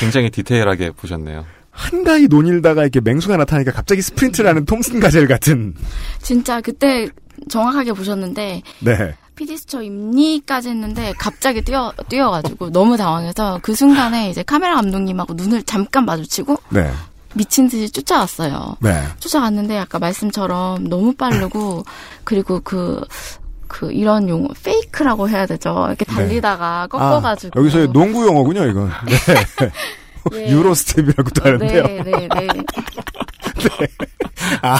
굉장히 디테일하게 보셨네요.
한가히 논일다가 이렇게 맹수가 나타나니까 갑자기 스프린트를 하는 톰슨 가젤 같은.
진짜 그때 정확하게 보셨는데
네.
피디스처 임니까지 했는데 갑자기 뛰어 뛰어가지고 너무 당황해서 그 순간에 이제 카메라 감독님하고 눈을 잠깐 마주치고
네.
미친 듯이 쫓아왔어요.
네.
쫓아갔는데 아까 말씀처럼 너무 빠르고 그리고 그, 그 이런 용어 fake라고 해야 되죠. 이렇게 달리다가 꺾어가지고
아, 여기서의 농구 용어군요, 이건. 네.
예.
Euro step이라고도 하는데요.
네, 네, <laughs> 네.
아,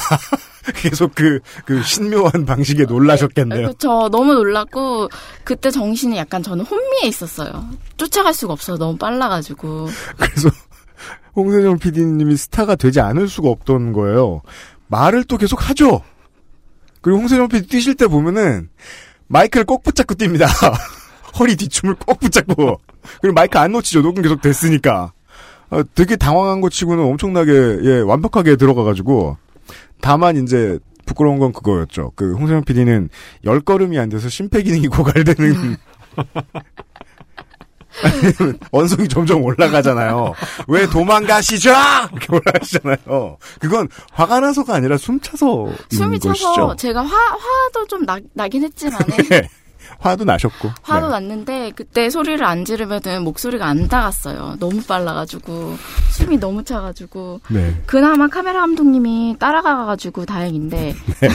계속 그, 그 신묘한 방식에 놀라셨겠네요.
그렇죠. 너무 놀랐고 그때 정신이 약간 저는 혼미해 있었어요. 쫓아갈 수가 없어요. 너무 빨라가지고.
그래서 홍세정 PD님이 스타가 되지 않을 수가 없던 거예요. 말을 또 계속 하죠. 그리고 홍세정 PD 뛰실 때 보면은 마이크를 꼭 붙잡고 뜁니다. <laughs> 허리 뒤춤을 꼭 붙잡고. 그리고 마이크 안 놓치죠. 녹음 계속 됐으니까. 어, 되게 당황한 것 치고는 엄청나게 예, 완벽하게 들어가가지고 다만 이제 부끄러운 건 그거였죠. 그 홍세영 PD는 열 걸음이 안 돼서 심폐 기능이 <laughs> 고갈되는 아니면 <laughs> 언성이 점점 올라가잖아요. 왜 도망가시죠? 이렇게 올라가시잖아요. 그건 화가 나서가 아니라 숨 차서
숨이 차서
것이죠.
제가 화 화도 좀 나, 나긴 했지만은 <laughs>
네. 화도 나셨고.
화도
네.
났는데 그때 소리를 안 지르면은 목소리가 안 닿았어요. 너무 빨라가지고 숨이 너무 차가지고
네.
그나마 카메라 감독님이 따라가가지고 다행인데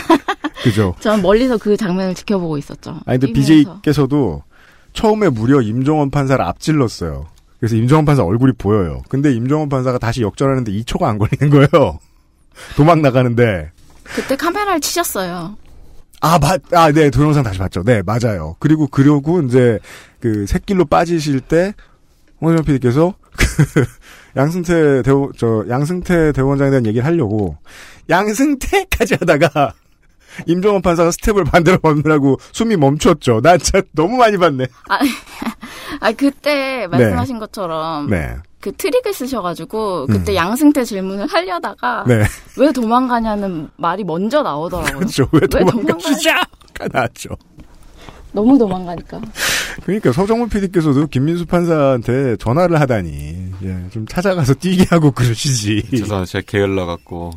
<laughs>
그죠? <laughs>
전 멀리서 그 장면을 지켜보고 있었죠.
아니, 근데. BJ께서도 처음에 무려 임종원 판사를 앞질렀어요. 그래서 임종원 판사 얼굴이 보여요. 근데 임종원 판사가 다시 역전하는데 2초가 안 걸리는 거예요. <laughs> 도망 나가는데.
그때 카메라를 치셨어요.
아, 맞, 아, 네, 동영상 다시 봤죠. 네, 맞아요. 그리고, 그러고, 이제, 그, 새길로 빠지실 때, 홍세정 PD께서, 그, <laughs> 양승태 대원, 저, 양승태 대원장에 대한 얘기를 하려고, 양승태까지 하다가, <laughs> 임종원 판사가 스텝을 반대로 밟느라고 숨이 멈췄죠. 나 진짜 너무 많이 봤네.
아, <laughs> 아 그때 말씀하신 것처럼
네.
그 트릭을 쓰셔가지고 그때
음.
양승태 질문을 하려다가
네.
왜 도망가냐는 말이 먼저 나오더라고요.
그렇죠. 왜 도망가시자! 가 나왔죠.
너무 도망가니까.
그러니까 서정문 PD께서도 김민수 판사한테 전화를 하다니, 예, 좀 찾아가서 뛰게 하고 그러시지.
죄송합니다. 제가 게을러 갖고.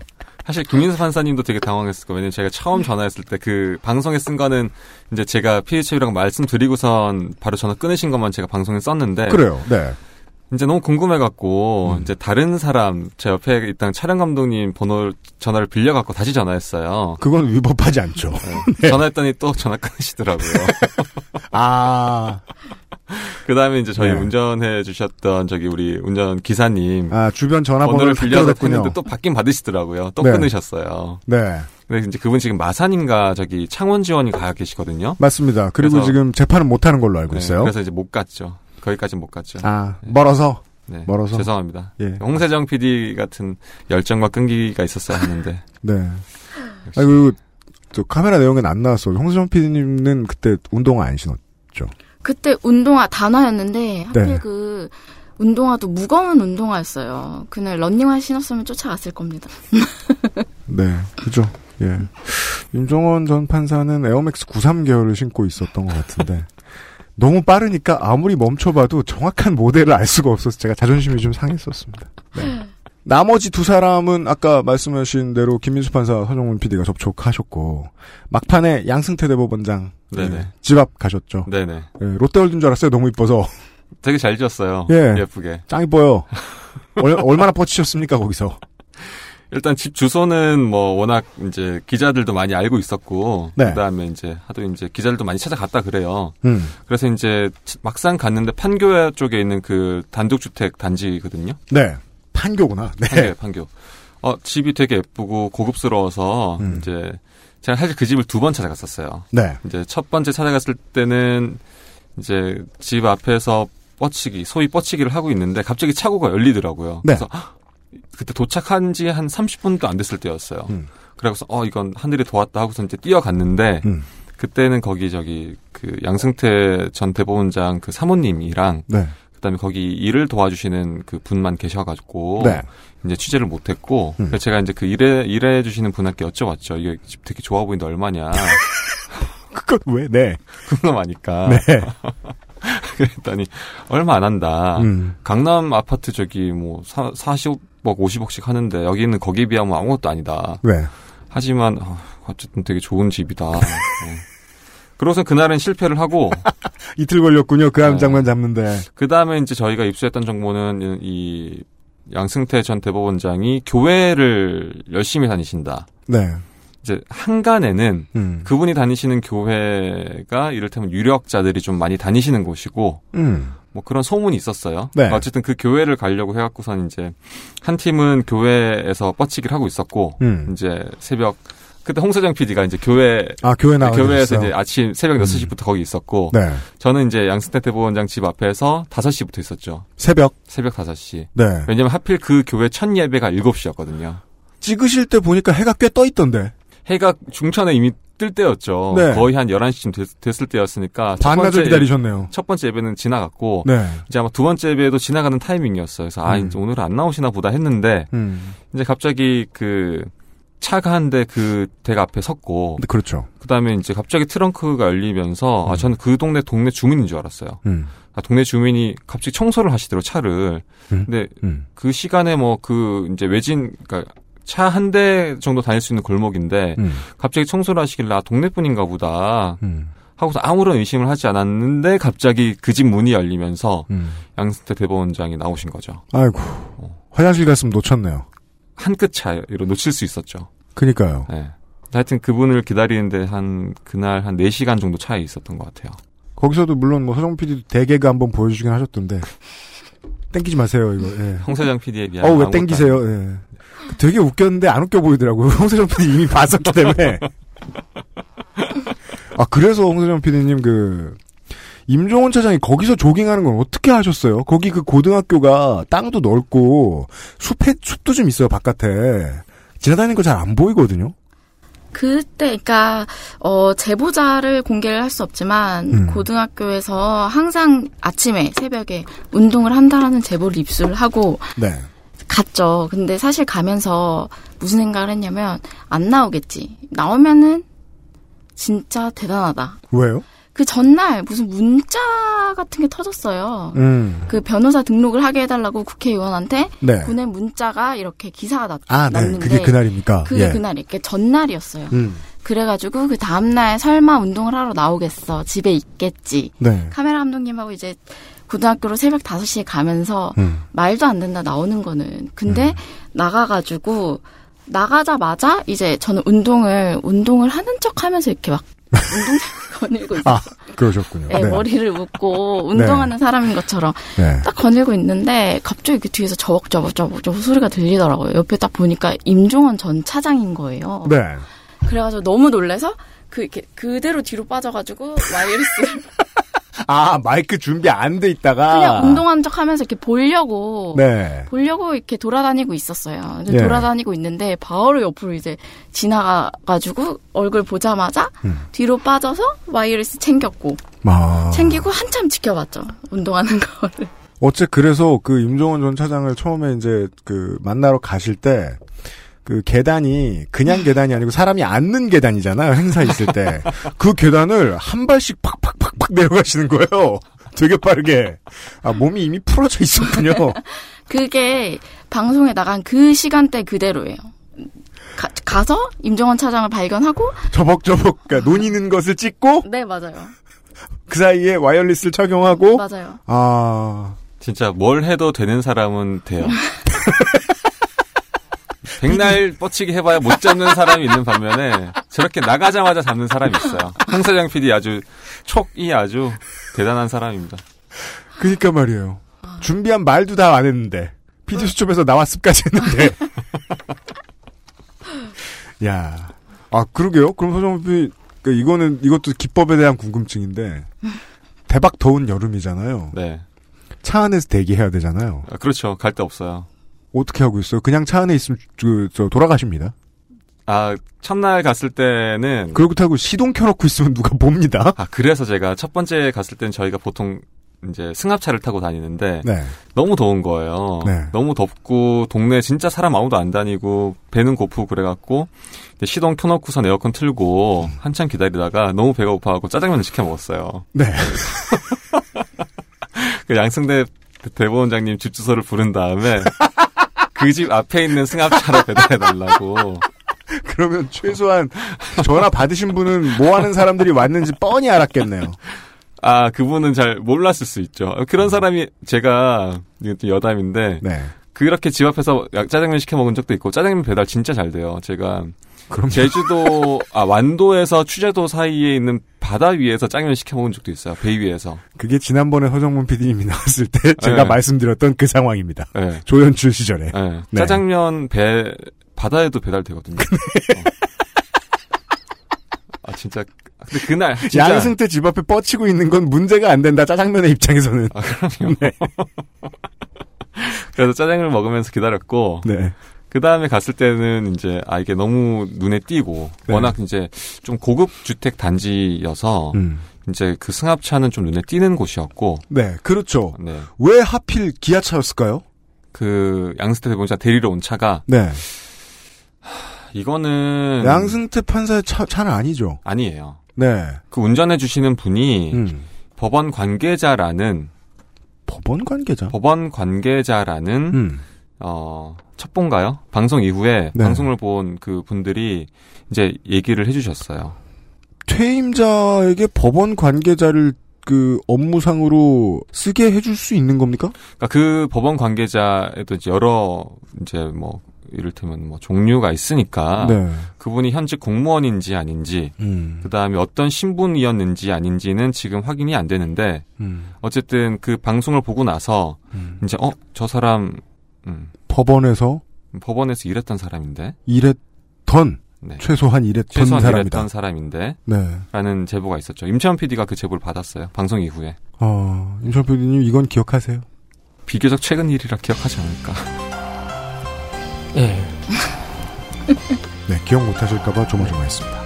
사실 김민수 판사님도 되게 당황했을 거예요. 왜냐면 제가 처음 전화했을 때 그 방송에 쓴 거는 이제 제가 PH라고 말씀드리고선 바로 전화 끊으신 것만 제가 방송에 썼는데.
그래요, 네.
이제 너무 궁금해갖고 이제 다른 사람 제 옆에 있던 촬영 감독님 번호 전화를 빌려갖고 다시 전화했어요.
그건 위법하지 않죠.
네. 전화했더니 또 전화 끊으시더라고요. <laughs>
아.
그 다음에 이제 저희
네.
운전해 주셨던 저기 우리 운전 기사님.
아, 주변 전화번호를
번호를 빌려서. 했는데 또 받긴 받으시더라고요. 또
네.
끊으셨어요.
네.
근데 이제 그분 지금 마산인가 저기 창원 지원이 가 계시거든요.
맞습니다. 그리고 지금 재판을 못하는 걸로 알고
네,
있어요.
그래서 이제 못 갔죠. 거기까지 못 갔죠.
아, 멀어서?
네,
멀어서?
죄송합니다.
예.
홍세정 PD 같은 열정과 끈기가 있었어야 하는데. <laughs>
네. 아, 그리고, 저 카메라 내용엔 안 나왔어요. 홍수정 PD님은 그때 운동화 안 신었죠.
그때 운동화 단화였는데 하필
네.
그 운동화도 무거운 운동화였어요. 그날 런닝화 신었으면 쫓아갔을 겁니다. <laughs>
네, 그죠. 예. 임종헌 전 판사는 에어맥스 93 계열을 신고 있었던 것 같은데. 너무 빠르니까 아무리 멈춰봐도 정확한 모델을 알 수가 없어서 제가 자존심이 좀 상했었습니다. 네. <laughs> 나머지 두 사람은 아까 말씀하신 대로 김민수 판사, 서정문 PD가 접촉하셨고 막판에 양승태 대법원장
네네.
예, 집앞 가셨죠.
네네.
예, 롯데월드인 줄 알았어요. 너무 이뻐서.
되게 잘 지었어요.
예.
예쁘게.
짱 이뻐요. 얼, 얼마나 뻗치셨습니까 거기서?
일단 집 주소는 뭐 워낙 이제 기자들도 많이 알고 있었고
네.
그다음에 이제 하도 이제 기자들도 많이 찾아갔다 그래요.
음.
그래서 이제 막상 갔는데 판교에 쪽에 있는 그 단독주택 단지거든요.
네. 판교구나. 네.
판교, 판교. 어, 집이 되게 예쁘고 고급스러워서
음.
이제 제가 사실 그 집을 두 번 찾아갔었어요.
네.
이제 첫 번째 찾아갔을 때는 이제 집 앞에서 뻗치기, 소위 뻗치기를 하고 있는데 갑자기 차고가 열리더라고요.
네.
그래서 헉! 그때 도착한 지 한 30분도 안 됐을 때였어요.
음.
그래서 어 이건 하늘이 도왔다 하고서 이제 뛰어갔는데
음.
그때는 거기 저기 그 양승태 전 대법원장 그 사모님이랑
네.
그다음에 거기 일을 도와주시는 그 분만 계셔가지고
네.
이제 취재를 못했고
음.
그래서 제가 이제 그 일해 일해 주시는 분한테 여쭤봤죠. 이게 집 되게 좋아 보이는데 얼마냐? <laughs>
그것 왜? 네.
궁금하니까. <laughs>
네. <laughs>
그랬더니 얼마 안 한다.
음.
강남 아파트 저기 뭐 사, 40 억 50억씩 하는데 여기는 거기에 비하면 아무것도 아니다.
네.
하지만 어, 어쨌든 되게 좋은 집이다. 어. 그러고서 그날은 실패를 하고 <laughs>
이틀 걸렸군요. 그한
네.
잡는데.
그 다음에 이제 저희가 입수했던 정보는 이 양승태 전 대법원장이 교회를 열심히 다니신다.
네.
이제 한간에는
음.
그분이 다니시는 교회가 이를테면 유력자들이 좀 많이 다니시는 곳이고
음.
뭐 그런 소문이 있었어요.
네.
어쨌든 그 교회를 가려고 해갖고선 이제 한 팀은 교회에서 뻗치기를 하고 있었고
음.
이제 새벽 그때 홍세정 PD가 이제 교회
아, 교회 나와
교회에서? 이제 아침 새벽 6 시부터 거기 있었고
네.
저는 이제 양승태 대법원장 집 앞에서 5 시부터 있었죠.
새벽.
새벽 5 시.
네.
왜냐면 하필 그 교회 첫 예배가 7 시였거든요.
찍으실 때 보니까 해가 꽤 떠 있던데.
해가 중천에 이미 뜰 때였죠.
네.
거의 한 11시쯤 됐, 을 때였으니까. 첫
반나절
번째
기다리셨네요.
첫 번째 예배는 지나갔고.
네.
이제 아마 두 번째 예배도 지나가는 타이밍이었어요. 그래서 아,
음.
이제 오늘은 안 나오시나 보다 했는데.
음.
이제 갑자기 그 차가 한 대 그 댁 앞에 섰고.
네, 그렇죠.
그 다음에 이제 갑자기 트렁크가 열리면서 아, 저는 그 동네 동네 주민인 줄 알았어요.
음.
아, 동네 주민이 갑자기 청소를 하시더라고 차를.
음.
근데
음.
그 시간에 뭐 그 이제 외진 그러니까 차 한 대 정도 다닐 수 있는 골목인데
음.
갑자기 청소를 하시길래 아, 동네 분인가 보다
음.
하고서 아무런 의심을 하지 않았는데 갑자기 그 집 문이 열리면서
음.
양승태 대법원장이 나오신 거죠.
아이고. 화장실 갔으면 놓쳤네요.
한 끗 차이로 놓칠 수 있었죠.
그니까요.
네. 하여튼 그분을 기다리는데 한 그날 한 4시간 정도 차이 있었던 것 같아요.
거기서도 물론 뭐 서정 PD도 대개가 한번 보여주긴 하셨던데 <laughs> 땡기지 마세요 이거. 예.
홍 사장 PD에 비하면
어왜 땡기세요? 예. 되게 웃겼는데 안 웃겨 보이더라고요. <laughs> 홍세정 PD 이미 봤었기 때문에. <laughs> 아 그래서 홍세정 PD님 그 임종원 차장이 거기서 조깅하는 건 어떻게 하셨어요? 거기 그 고등학교가 땅도 넓고 숲에 숲도 좀 있어요 바깥에 지나다니는 거 잘 안 보이거든요.
그때, 그니까, 어, 제보자를 공개를 할 수 없지만,
음.
고등학교에서 항상 아침에, 새벽에 운동을 한다라는 제보를 입수를 하고,
네.
갔죠. 근데 사실 가면서 무슨 생각을 했냐면, 안 나오겠지. 나오면은, 진짜 대단하다.
왜요?
그 전날 무슨 문자 같은 게 터졌어요.
음.
그 변호사 등록을 하게 해달라고 국회의원한테
네.
보낸 문자가 이렇게 기사가 났,
아, 네.
났는데
그게 그날입니까?
그게
예.
그날이 그 전날이었어요.
음.
그래가지고 그 다음날 설마 운동을 하러 나오겠어. 집에 있겠지.
네.
카메라 감독님하고 이제 고등학교로 새벽 5시에 가면서
음.
말도 안 된다 나오는 거는. 근데 나가가지고 나가자마자 이제 저는 운동을 운동을 하는 척하면서 이렇게 막 운동 <laughs> 거닐고 있어요.
아 그러셨군요.
네, 머리를 묶고 운동하는 사람인 것처럼
네.
딱 거닐고 있는데 갑자기 이렇게 뒤에서 저벅저벅저벅저벅 소리가 들리더라고요. 옆에 딱 보니까 임종원 전 차장인 거예요.
네.
그래가지고 너무 놀래서 그 이렇게 그대로 뒤로 빠져가지고 wireless를 <laughs>
아 마이크 준비 안 돼 있다가
그냥 운동하는 척하면서 이렇게 보려고
네.
보려고 이렇게 돌아다니고 있었어요.
예.
돌아다니고 있는데 바로 옆으로 이제 지나가가지고 얼굴 보자마자
음.
뒤로 빠져서 wireless 챙겼고
아.
챙기고 한참 지켜봤죠. 운동하는 거를.
어째 그래서 그 임종헌 전 차장을 처음에 이제 그 만나러 가실 때 그 계단이 그냥 계단이 아니고 사람이 앉는 계단이잖아요. 행사 있을 때. 그 계단을 한 발씩 팍팍팍팍 내려가시는 거예요. 되게 빠르게. 아, 몸이 이미 풀어져 있었군요. <laughs>
그게 방송에 나간 그 시간대 그대로예요. 가, 가서 임종원 차장을 발견하고
저벅저벅, 그러니까 논이는 것을 찍고 <laughs>
네 맞아요.
그 사이에 와이어리스를 착용하고
맞아요.
아.
진짜 뭘 해도 되는 사람은 돼요. <laughs> 백날 뻗치기 해봐야 못 잡는 사람이 있는 반면에 저렇게 나가자마자 잡는 사람이 있어요. 홍사장 PD 아주 촉이 아주 대단한 사람입니다.
그니까 말이에요. 준비한 말도 다 안 했는데. PD 수첩에서 나왔음까지 했는데. <laughs> 야. 아, 그러게요. 그럼 서정비, 그 이거는, 이것도 기법에 대한 궁금증인데. 대박 더운 여름이잖아요.
네.
차 안에서 대기해야 되잖아요.
아, 그렇죠. 갈 데 없어요.
어떻게 하고 있어요? 그냥 차 안에 있으면, 그, 저, 돌아가십니다.
아, 첫날 갔을 때는.
그렇다고 시동 켜놓고 있으면 누가 봅니다.
아, 그래서 제가 첫 번째 갔을 땐 저희가 보통 이제 승합차를 타고 다니는데.
네.
너무 더운 거예요.
네.
너무 덥고, 동네 진짜 사람 아무도 안 다니고, 배는 고프고 그래갖고, 시동 켜놓고선 에어컨 틀고, 한참 기다리다가 너무 배가 고파갖고 짜장면을 시켜 먹었어요.
네. <laughs>
그 양승대 대법원장님 집 주소를 부른 다음에, <laughs> 그 집 앞에 있는 승합차로 배달해달라고. <laughs>
그러면 최소한 전화 받으신 분은 뭐 하는 사람들이 왔는지 뻔히 알았겠네요.
아, 그분은 잘 몰랐을 수 있죠. 그런 사람이 제가 이것도 여담인데
네.
그렇게 집 앞에서 야- 짜장면 시켜 먹은 적도 있고 짜장면 배달 진짜 잘 돼요. 제가
그럼요.
제주도 아 완도에서 취재도 사이에 있는 바다 위에서 짜장면 시켜 먹은 적도 있어요. 배 위에서.
그게 지난번에 허정문 PD님이 <laughs> 나왔을 때 제가
네.
말씀드렸던 그 상황입니다.
네.
조연출 시절에.
네.
네.
짜장면 배 바다에도 배달되거든요. 어. 아 진짜 근데 그날 <laughs> 진짜
양승태 집 앞에 뻗치고 있는 건 문제가 안 된다. 짜장면의 입장에서는.
아, 그럼요. 그래서 짜장면을 먹으면서 기다렸고
네.
그 다음에 갔을 때는 이제 아 이게 너무 눈에 띄고
네.
워낙 이제 좀 고급 주택 단지여서
음.
이제 그 승합차는 좀 눈에 띄는 곳이었고
네, 그렇죠.
네.
왜 하필 기아차였을까요?
그 양승태 대법원장 데리러 온 차가
네.
이거는
양승태 판사의 차, 차는 아니죠.
아니에요.
네.
그 운전해 주시는 분이
음.
법원 관계자라는
법원 관계자?
법원 관계자라는
음.
어 첩본가요? 방송 이후에
네.
방송을 본 그 분들이 이제 얘기를 해주셨어요.
퇴임자에게 법원 관계자를 그 업무상으로 쓰게 해줄 수 있는 겁니까?
그러니까 그 법원 관계자에도 이제 여러 이제 뭐 이를테면 뭐 종류가 있으니까
네.
그분이 현직 공무원인지 아닌지
음.
그 다음에 어떤 신분이었는지 아닌지는 지금 확인이 안 되는데
음.
어쨌든 그 방송을 보고 나서 이제 어 저 사람 음,
법원에서
법원에서 일했던 사람인데
일했던
네.
최소한 일했던
최소한
사람이다.
일했던 사람인데
네.
라는 제보가 있었죠. 임채원 PD가 그 제보를 받았어요. 방송 이후에
어, 임철 PD님 이건 기억하세요?
비교적 최근 일이라 기억하지 않을까.
예. <laughs>
네, 기억 못하실까봐 조마조마했습니다.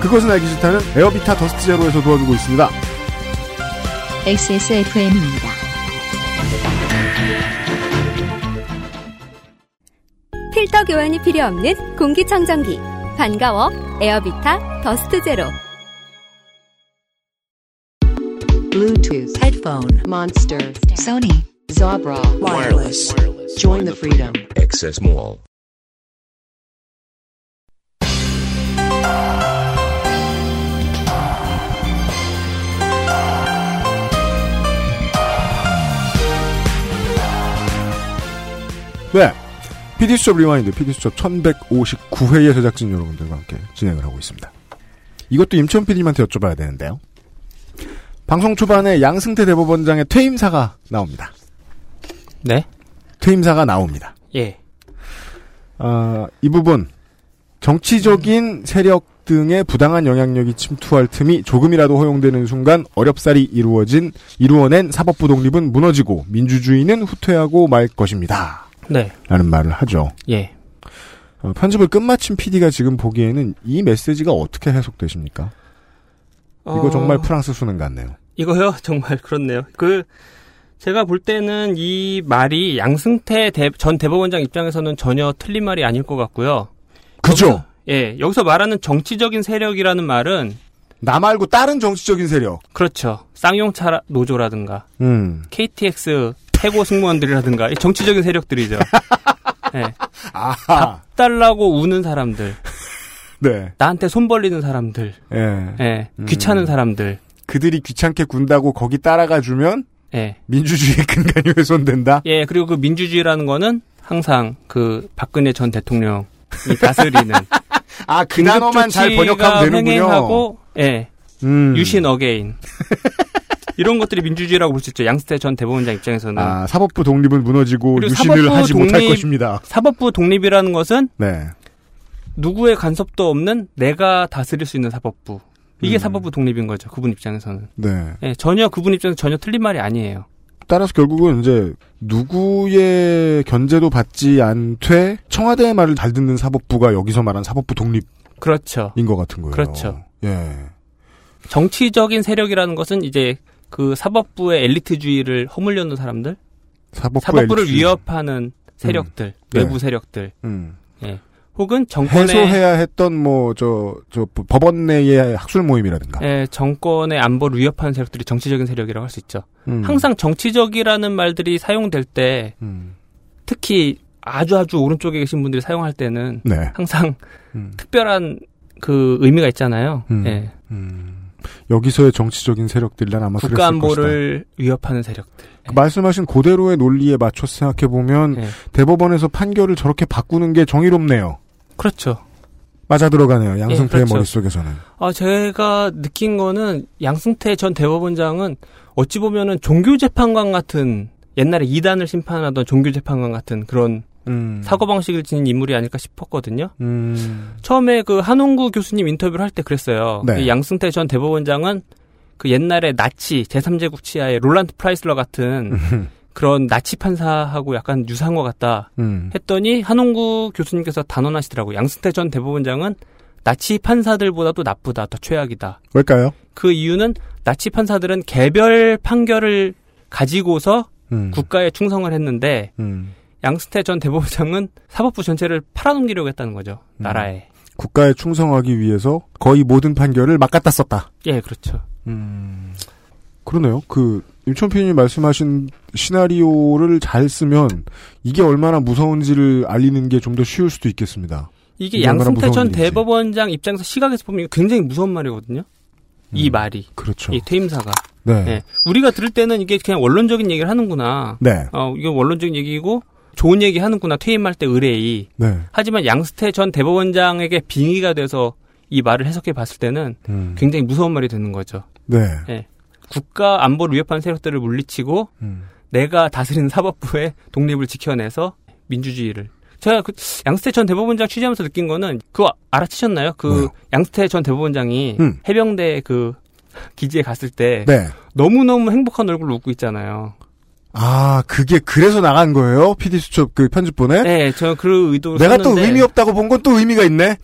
그것은 알기 싫다는 에어비타 더스트 제로에서 도와주고 있습니다.
XSFM입니다.
필터 교환이 필요 없는 공기청정기. 반가워. 에어비타 더스트 제로.
Bluetooth headphone monster Sony Zabra wireless. Join the freedom.
Access Mall.
네. PD수첩 rewind, PD수첩 1159회의 제작진 여러분들과 함께 진행을 하고 있습니다. 이것도 임채원 PD님한테 여쭤봐야 되는데요. 방송 초반에 양승태 대법원장의 퇴임사가 나옵니다.
네?
퇴임사가 나옵니다.
예.
아, 이 부분 정치적인 세력 등의 부당한 영향력이 침투할 틈이 조금이라도 허용되는 순간 어렵사리 이루어진 이루어낸 사법부 독립은 무너지고 민주주의는 후퇴하고 말 것입니다.
네.
라는 말을 하죠.
예.
어, 편집을 끝마친 PD가 지금 보기에는 이 메시지가 어떻게 해석되십니까? 이거
어,
정말 프랑스 수능 같네요.
이거요? <laughs> 정말 그렇네요. 그, 제가 볼 때는 이 말이 양승태 대- 전 대법원장 입장에서는 전혀 틀린 말이 아닐 것 같고요.
그죠?
예, 여기서 말하는 정치적인 세력이라는 말은
나 말고 다른 정치적인 세력.
그렇죠. 쌍용차 노조라든가
음.
KTX 최고 승무원들이라든가 이 정치적인 세력들이죠. 예. <laughs>
아하.
밥 달라고 우는 사람들.
네.
나한테 손 벌리는 사람들.
예.
예.
음.
귀찮은 사람들.
그들이 귀찮게 군다고 거기 따라가 주면
예.
민주주의의 근간이 훼손된다.
예, 그리고 그 민주주의라는 거는 항상 그 박근혜 전 대통령이 다스리는 <laughs>
아, 그 단어만 잘 번역하면 되는군요.
횡행하고 예.
음.
유신 again. <laughs> 이런 것들이 민주주의라고 볼 수 있죠. 양승태 전 대법원장 입장에서는.
아, 사법부 독립은 무너지고 유신을 하지 못할
독립-
것입니다.
사법부 독립이라는 것은
네.
누구의 간섭도 없는 내가 다스릴 수 있는 사법부. 이게
음.
사법부 독립인 거죠. 그분 입장에서는.
네.
예, 전혀 그분 입장에서 전혀 틀린 말이 아니에요.
따라서 결국은 이제 누구의 견제도 받지 않되 청와대의 말을 잘 듣는 사법부가 여기서 말한 사법부 독립인
그렇죠.
것 같은 거예요.
그렇죠.
예.
정치적인 세력이라는 것은 이제 그 사법부의 엘리트주의를 허물려 놓은 사람들,
사법부
사법부를
엘리트.
위협하는 세력들,
네.
외부 세력들,
음.
예. 혹은 정권의
해소해야 했던 뭐 저 저 법원 내의 학술 모임이라든가.
예, 정권의 안보를 위협하는 세력들이 정치적인 세력이라고 할 수 있죠.
음.
항상 정치적이라는 말들이 사용될 때
음.
특히 아주 아주 오른쪽에 계신 분들이 사용할 때는
네.
항상
음.
특별한 그 의미가 있잖아요.
음.
예.
여기서의 정치적인 세력들이란 아마 그랬을
국가
것이다.
안보를 위협하는 세력들.
그 말씀하신 그대로의 논리에 맞춰 생각해 보면
예.
대법원에서 판결을 저렇게 바꾸는 게 정의롭네요.
그렇죠.
맞아 들어가네요. 양승태의
그렇죠.
머릿속에서는.
아, 제가 느낀 거는 양승태 전 대법원장은 어찌 보면은 종교 재판관 같은 옛날에 이단을 심판하던 종교 재판관 같은 그런
음.
사고방식을 지닌 인물이 아닐까 싶었거든요.
음.
처음에 그 한홍구 교수님 인터뷰를 할 때 그랬어요.
네.
이 양승태 전 대법원장은 그 옛날에 나치 제3제국 치하의 롤란드 프라이슬러 같은 그런 나치 판사하고 약간 유사한 것 같다
음.
했더니 한홍구 교수님께서 단언하시더라고요. 양승태 전 대법원장은 나치 판사들보다도 나쁘다, 더 최악이다.
왜일까요?
그 이유는 나치 판사들은 개별 판결을 가지고서
음.
국가에 충성을 했는데
음.
양승태 전 대법원장은 사법부 전체를 팔아넘기려고 했다는 거죠.
음.
나라에.
국가에 충성하기 위해서 거의 모든 판결을 막 갖다 썼다.
예, 그렇죠.
그러네요. 그 임천 PD님이 말씀하신 시나리오를 잘 쓰면 이게 얼마나 무서운지를 알리는 게 좀 더 쉬울 수도 있겠습니다.
이게 양승태 전. 대법원장 입장에서 시각에서 보면 굉장히 무서운 말이거든요. 이 말이.
그렇죠.
이 퇴임사가.
네.
예. 우리가 들을 때는 이게 그냥 원론적인 얘기를 하는구나.
네.
어, 이게 원론적인 얘기고 좋은 얘기 하는구나. 퇴임할 때 의뢰이.
네.
하지만 양스태 전 대법원장에게 빙의가 돼서 이 말을 해석해 봤을 때는
음.
굉장히 무서운 말이 되는 거죠.
네.
예. 국가 안보를 위협하는 세력들을 물리치고
음.
내가 다스리는 사법부의 독립을 지켜내서 민주주의를 제가 그 양스태 전 대법원장 취재하면서 느낀 거는 그거 알아채셨나요? 그 양스태 전 대법원장이
음.
해병대 그 기지에 갔을 때
네.
너무너무 행복한 얼굴로 웃고 있잖아요.
아, 그게 그래서 나간 거예요? PD 수첩 그 편집본에?
네, 저 그 의도로
내가 또
썼는데
의미 없다고 본 건 또 의미가 있네?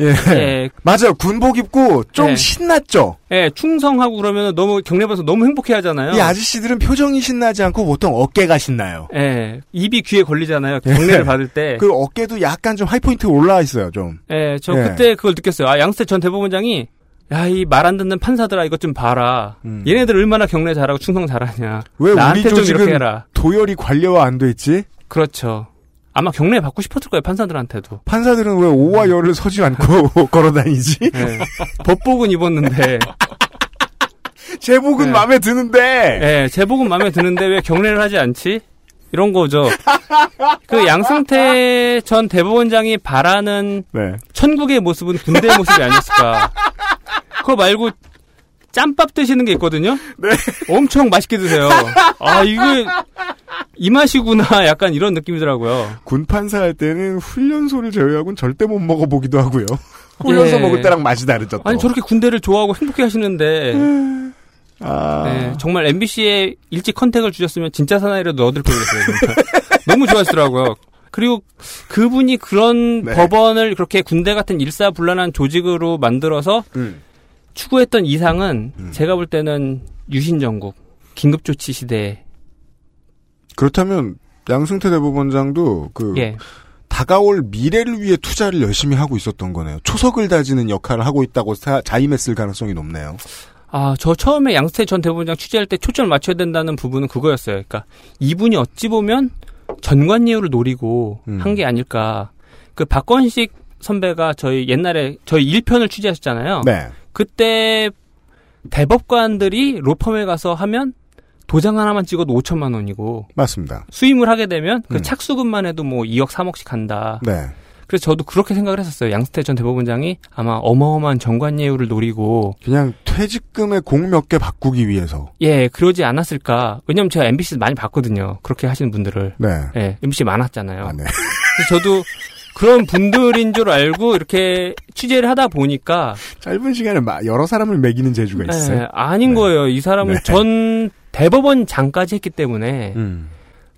예.
예.
맞아요. 군복 입고 좀
예.
신났죠?
예, 충성하고 그러면 너무 경례받아서 너무 행복해 하잖아요.
이 아저씨들은 표정이 신나지 않고 보통 어깨가 신나요.
예, 입이 귀에 걸리잖아요. 경례를
예.
받을 때.
그 어깨도 약간 좀 하이포인트 올라와 있어요, 좀.
예, 저
예.
그때 그걸 느꼈어요. 아, 양스태 전 대법원장이 야, 이 말 안 듣는 판사들아 이것 좀 봐라. 얘네들 얼마나 경례 잘하고 충성 잘하냐.
음. 왜
나한테
우리
좀 이렇게 해라.
도열이 관료화 안 돼 있지?
그렇죠. 아마 경례 받고 싶었을 거예요, 판사들한테도.
판사들은 왜 오와 열을 서지 않고 <laughs> 걸어 다니지?
예. 법복은 입었는데. <laughs>
제복은
네.
마음에 드는데.
예, 제복은 마음에 드는데 왜 경례를 하지 않지? 이런 거죠. 그 양승태 전 대법원장이 바라는
네.
천국의 모습은 군대의 모습이 아니었을까. 그거 말고 짬밥 드시는 게 있거든요.
네.
엄청 맛있게 드세요. <laughs> 아 이게 이 맛이구나. 약간 이런 느낌이더라고요.
군 판사 할 때는 훈련소를 제외하고는 절대 못 먹어보기도 하고요. <laughs> 훈련소
예.
먹을 때랑 맛이 다르죠. 또.
아니 저렇게 군대를 좋아하고 행복해 하시는데
아.
네, 정말 MBC에 일찍 컨택을 주셨으면 진짜 사나이라도 넣어드릴. 진짜. <laughs> 너무 좋아하시더라고요. 그리고 그분이 그런
네.
법원을 그렇게 군대 같은 일사불란한 조직으로 만들어서
음.
추구했던 이상은 제가 볼 때는 유신정국 긴급조치 시대에
그렇다면 양승태 대법원장도 그
예.
다가올 미래를 위해 투자를 열심히 하고 있었던 거네요. 초석을 다지는 역할을 하고 있다고 사- 자임했을 가능성이 높네요.
아, 저 처음에 양스태 전 대법원장 취재할 때 초점을 맞춰야 된다는 부분은 그거였어요. 그러니까 이분이 어찌 보면 전관예우를 노리고
음.
한게 아닐까. 그 박건식 선배가 저희 옛날에 저희 1편을 취재하셨잖아요.
네.
그때 대법관들이 로펌에 가서 하면 도장 하나만 찍어도 5천만 원이고
맞습니다.
수임을 하게 되면 그
음.
착수금만 해도 뭐 2억 3억씩 간다.
네.
그래서 저도 그렇게 생각을 했었어요. 양스태 전 대법원장이 아마 어마어마한 정관예우를 노리고
그냥 퇴직금의 공 몇 개 바꾸기 위해서.
예, 그러지 않았을까. 왜냐면 제가 MBC 많이 봤거든요. 그렇게 하시는 분들을.
네.
예, MBC 많았잖아요.
아, 네.
그래서 저도 그런 분들인 줄 알고 이렇게 취재를 하다 보니까
짧은 시간에 마- 여러 사람을 매기는 재주가 있어요.
예, 아닌 거예요. 이 사람은
네.
전 대법원 장까지 했기 때문에
음.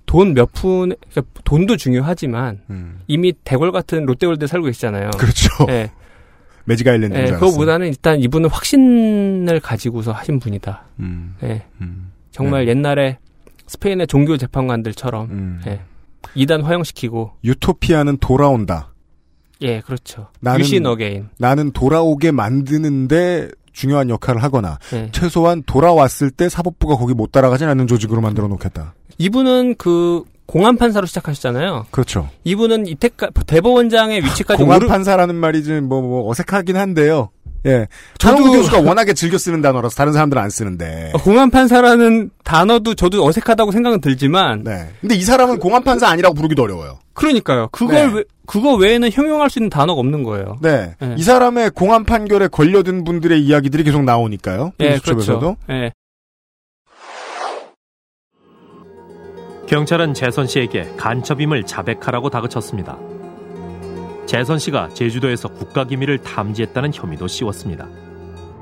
돈몇 푼, 그러니까 돈도 중요하지만 이미 대궐 같은 롯데월드 에 살고 계시잖아요.
음. 그렇죠.
예.
매직 아일랜드.
예, 그거보다는 일단 이분은 확신을 가지고서 하신 분이다.
음.
예. 정말 옛날에 스페인의 종교 재판관들처럼
음.
예. 이단 화형시키고
유토피아는 돌아온다.
예, 그렇죠.
나는-
유신 again.
나는 돌아오게 만드는데 중요한 역할을 하거나
네.
최소한 돌아왔을 때 사법부가 거기 못 따라가진 않는 조직으로 만들어 놓겠다.
이분은 그 공안 판사로 시작하셨잖아요.
그렇죠.
이분은 이태까 대법원장의 위치까지
공안
오르
판사라는 말이 좀 뭐, 뭐 어색하긴 한데요. 예.
저도-
교수가 워낙에 즐겨 쓰는 단어라서 다른 사람들은 안 쓰는데.
어, 공안 판사라는 단어도 저도 어색하다고 생각은 들지만
네. 근데 이 사람은 공안 판사 아니라고 부르기도 어려워요.
그러니까요. 그걸
네.
외- 그거 외에는 형용할 수 있는 단어가 없는 거예요.
네.
네.
이 사람의 공안 판결에 걸려든 분들의 이야기들이 계속 나오니까요.
예. 그렇죠. 예.
경찰은 재선 씨에게 간첩임을 자백하라고 다그쳤습니다. 재선 씨가 제주도에서 국가기밀을 탐지했다는 혐의도 씌웠습니다.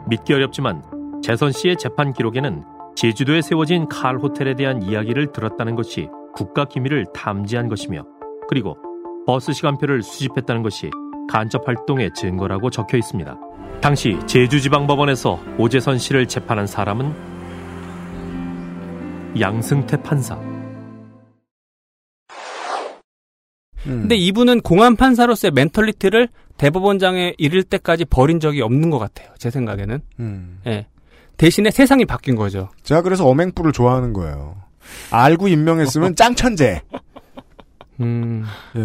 믿기 어렵지만 재선 씨의 재판 기록에는 제주도에 세워진 칼 호텔에 대한 이야기를 들었다는 것이 국가기밀을 탐지한 것이며 그리고 버스 시간표를 수집했다는 것이 간첩 활동의 증거라고 적혀 있습니다. 당시 제주지방법원에서 오재선 씨를 재판한 사람은 양승태 판사.
음.
근데 이분은 공안 판사로서의 멘털리티를 대법원장에 이를 때까지 버린 적이 없는 것 같아요. 제 생각에는.
음.
예. 대신에 세상이 바뀐 거죠.
제가 그래서 어맹부를 좋아하는 거예요. 알고 임명했으면 <laughs> 짱천재.
음.
예.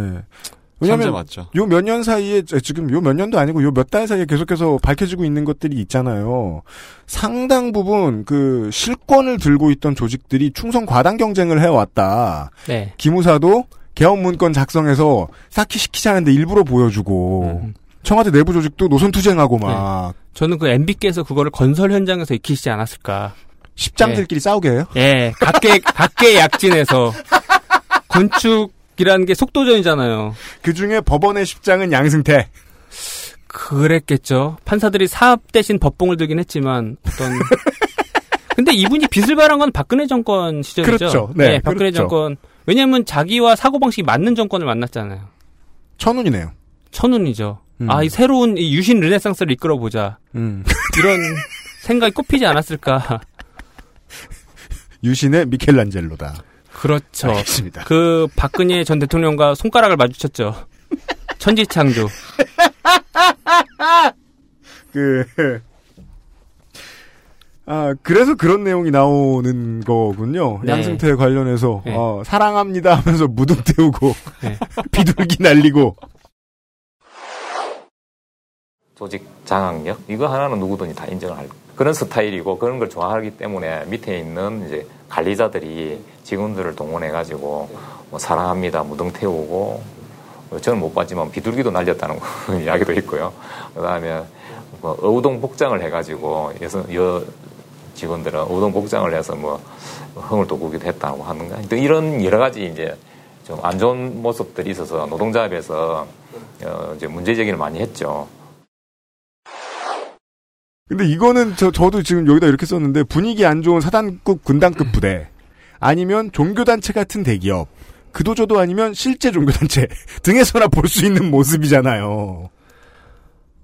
왜냐면. 요 몇 년 사이에 지금 요 몇 년도 아니고 요 몇 달 사이에 계속해서 밝혀지고 있는 것들이 있잖아요. 상당 부분 그 실권을 들고 있던 조직들이 충성 과당 경쟁을 해왔다.
네.
기무사도 개헌 문건 작성해서 쌓기 시키자는데 일부러 보여주고 청와대 내부 조직도 노선 투쟁하고 막
저는 그 MB께서 그거를 건설 현장에서 익히시지 않았을까.
십장들끼리 싸우게 해요?
예, 각계 <laughs> 각계 약진에서 건축이라는 게 속도전이잖아요.
그 중에 법원의 십장은 양승태.
그랬겠죠. 판사들이 사업 대신 법봉을 들긴 했지만 어떤 <laughs> 근데 이분이 빚을 발한 건 박근혜 정권 시절이죠.
그렇죠. 네,
박근혜
그렇죠.
정권. 왜냐하면 자기와 사고 방식이 맞는 정권을 만났잖아요.
천운이네요.
천운이죠.
음.
아, 이 새로운 이 유신 르네상스를 이끌어 보자.
음. <laughs>
이런 생각이 꼽히지 않았을까. <laughs>
유신의 미켈란젤로다.
그렇죠.
알겠습니다.
그 박근혜 전 대통령과 손가락을 마주쳤죠. 천지창조. <laughs>
그, 아, 그래서 그런 내용이 나오는 거군요.
네.
양승태 관련해서,
네.
어, 사랑합니다 하면서 무등 태우고,
네. <laughs>
비둘기 날리고.
조직 장악력 이거 하나는 누구든지 다 인정을 할 그런 스타일이고 그런 걸 좋아하기 때문에 밑에 있는 이제 관리자들이 직원들을 동원해 가지고 뭐 사랑합니다 무등 태우고 어, 저는 못 봤지만 비둘기도 날렸다는 <laughs> 이야기도 있고요. 그 다음에 뭐 의동 복장을 해가지고 여성 여 직원들은 의동 복장을 해서 뭐 흥을 돋구기도 했다고 하는가 또 이런 여러 가지 이제 좀 안 좋은 모습들이 있어서 노동조합에서 어, 이제 문제 제기를 많이 했죠.
근데 이거는 저, 저도 지금 여기다 이렇게 썼는데, 분위기 안 좋은 사단급, 군단급 부대, 아니면 종교단체 같은 대기업, 그도저도 아니면 실제 종교단체 <laughs> 등에서나 볼 수 있는 모습이잖아요.